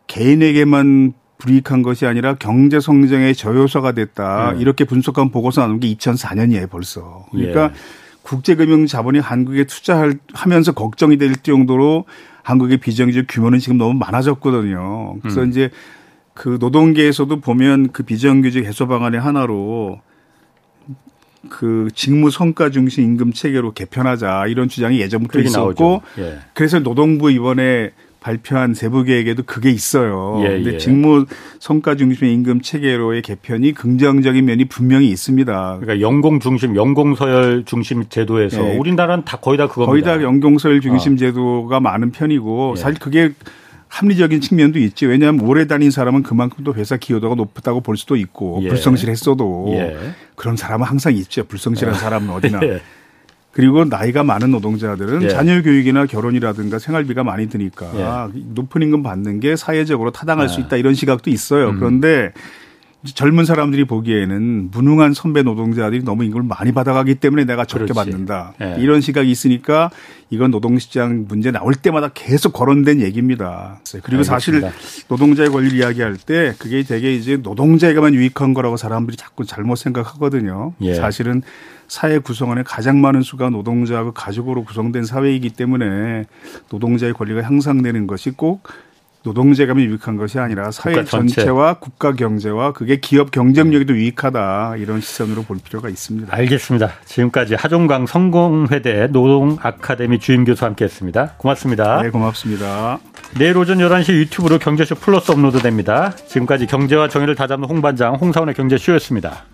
개인에게만 불이익한 것이 아니라 경제 성장의 저요소가 됐다. 예. 이렇게 분석한 보고서 나온 게 2004년이에요, 벌써. 그러니까 예. 국제금융 자본이 한국에 투자할 하면서 걱정이 될 정도로 한국의 비정규직 규모는 지금 너무 많아졌거든요. 그래서 음. 이제 그 노동계에서도 보면 그 비정규직 해소 방안의 하나로 그 직무 성과 중심 임금 체계로 개편하자 이런 주장이 예전부터 있었고 예. 그래서 노동부 이번에 발표한 세부 계획에도 그게 있어요. 예, 근데 예. 직무 성과 중심 임금 체계로의 개편이 긍정적인 면이 분명히 있습니다. 그러니까 연공 중심, 연공 서열 중심 제도에서 예. 우리나라는 다 거의 다 그겁니다. 거의 다 연공 서열 중심 어. 제도가 많은 편이고 예. 사실 그게 합리적인 측면도 있지. 왜냐하면 오래 다닌 사람은 그만큼 또 회사 기여도가 높다고 볼 수도 있고 예. 불성실했어도 예. 그런 사람은 항상 있죠. 불성실한 사람은 어디나. <laughs> 그리고 나이가 많은 노동자들은 예. 자녀 교육이나 결혼이라든가 생활비가 많이 드니까 예. 높은 임금 받는 게 사회적으로 타당할 예. 수 있다 이런 시각도 있어요. 음. 그런데 젊은 사람들이 보기에는 무능한 선배 노동자들이 너무 임금을 많이 받아가기 때문에 내가 적게 그렇지. 받는다. 예. 이런 시각이 있으니까 이건 노동시장 문제 나올 때마다 계속 거론된 얘기입니다. 그리고 알겠습니다. 사실 노동자의 권리를 이야기할 때 그게 되게 이제 노동자에게만 유익한 거라고 사람들이 자꾸 잘못 생각하거든요. 예. 사실은 사회 구성원의 가장 많은 수가 노동자하고 가족으로 구성된 사회이기 때문에 노동자의 권리가 향상되는 것이 꼭 노동재감이 유익한 것이 아니라 사회 국가 전체. 전체 와 국가 경제와 그게 기업 경쟁력에도 유익하다 이런 시선으로 볼 필요가 있습니다. 알겠습니다. 지금까지 하종강 성공회대 노동 아카데미 주임 교수와 함께했습니다. 고맙습니다. 네, 고맙습니다. 내일 오전 11시 유튜브로 경제쇼 플러스 업로드됩니다. 지금까지 경제와 정의를 다잡는 홍반장 홍사원의 경제쇼였습니다.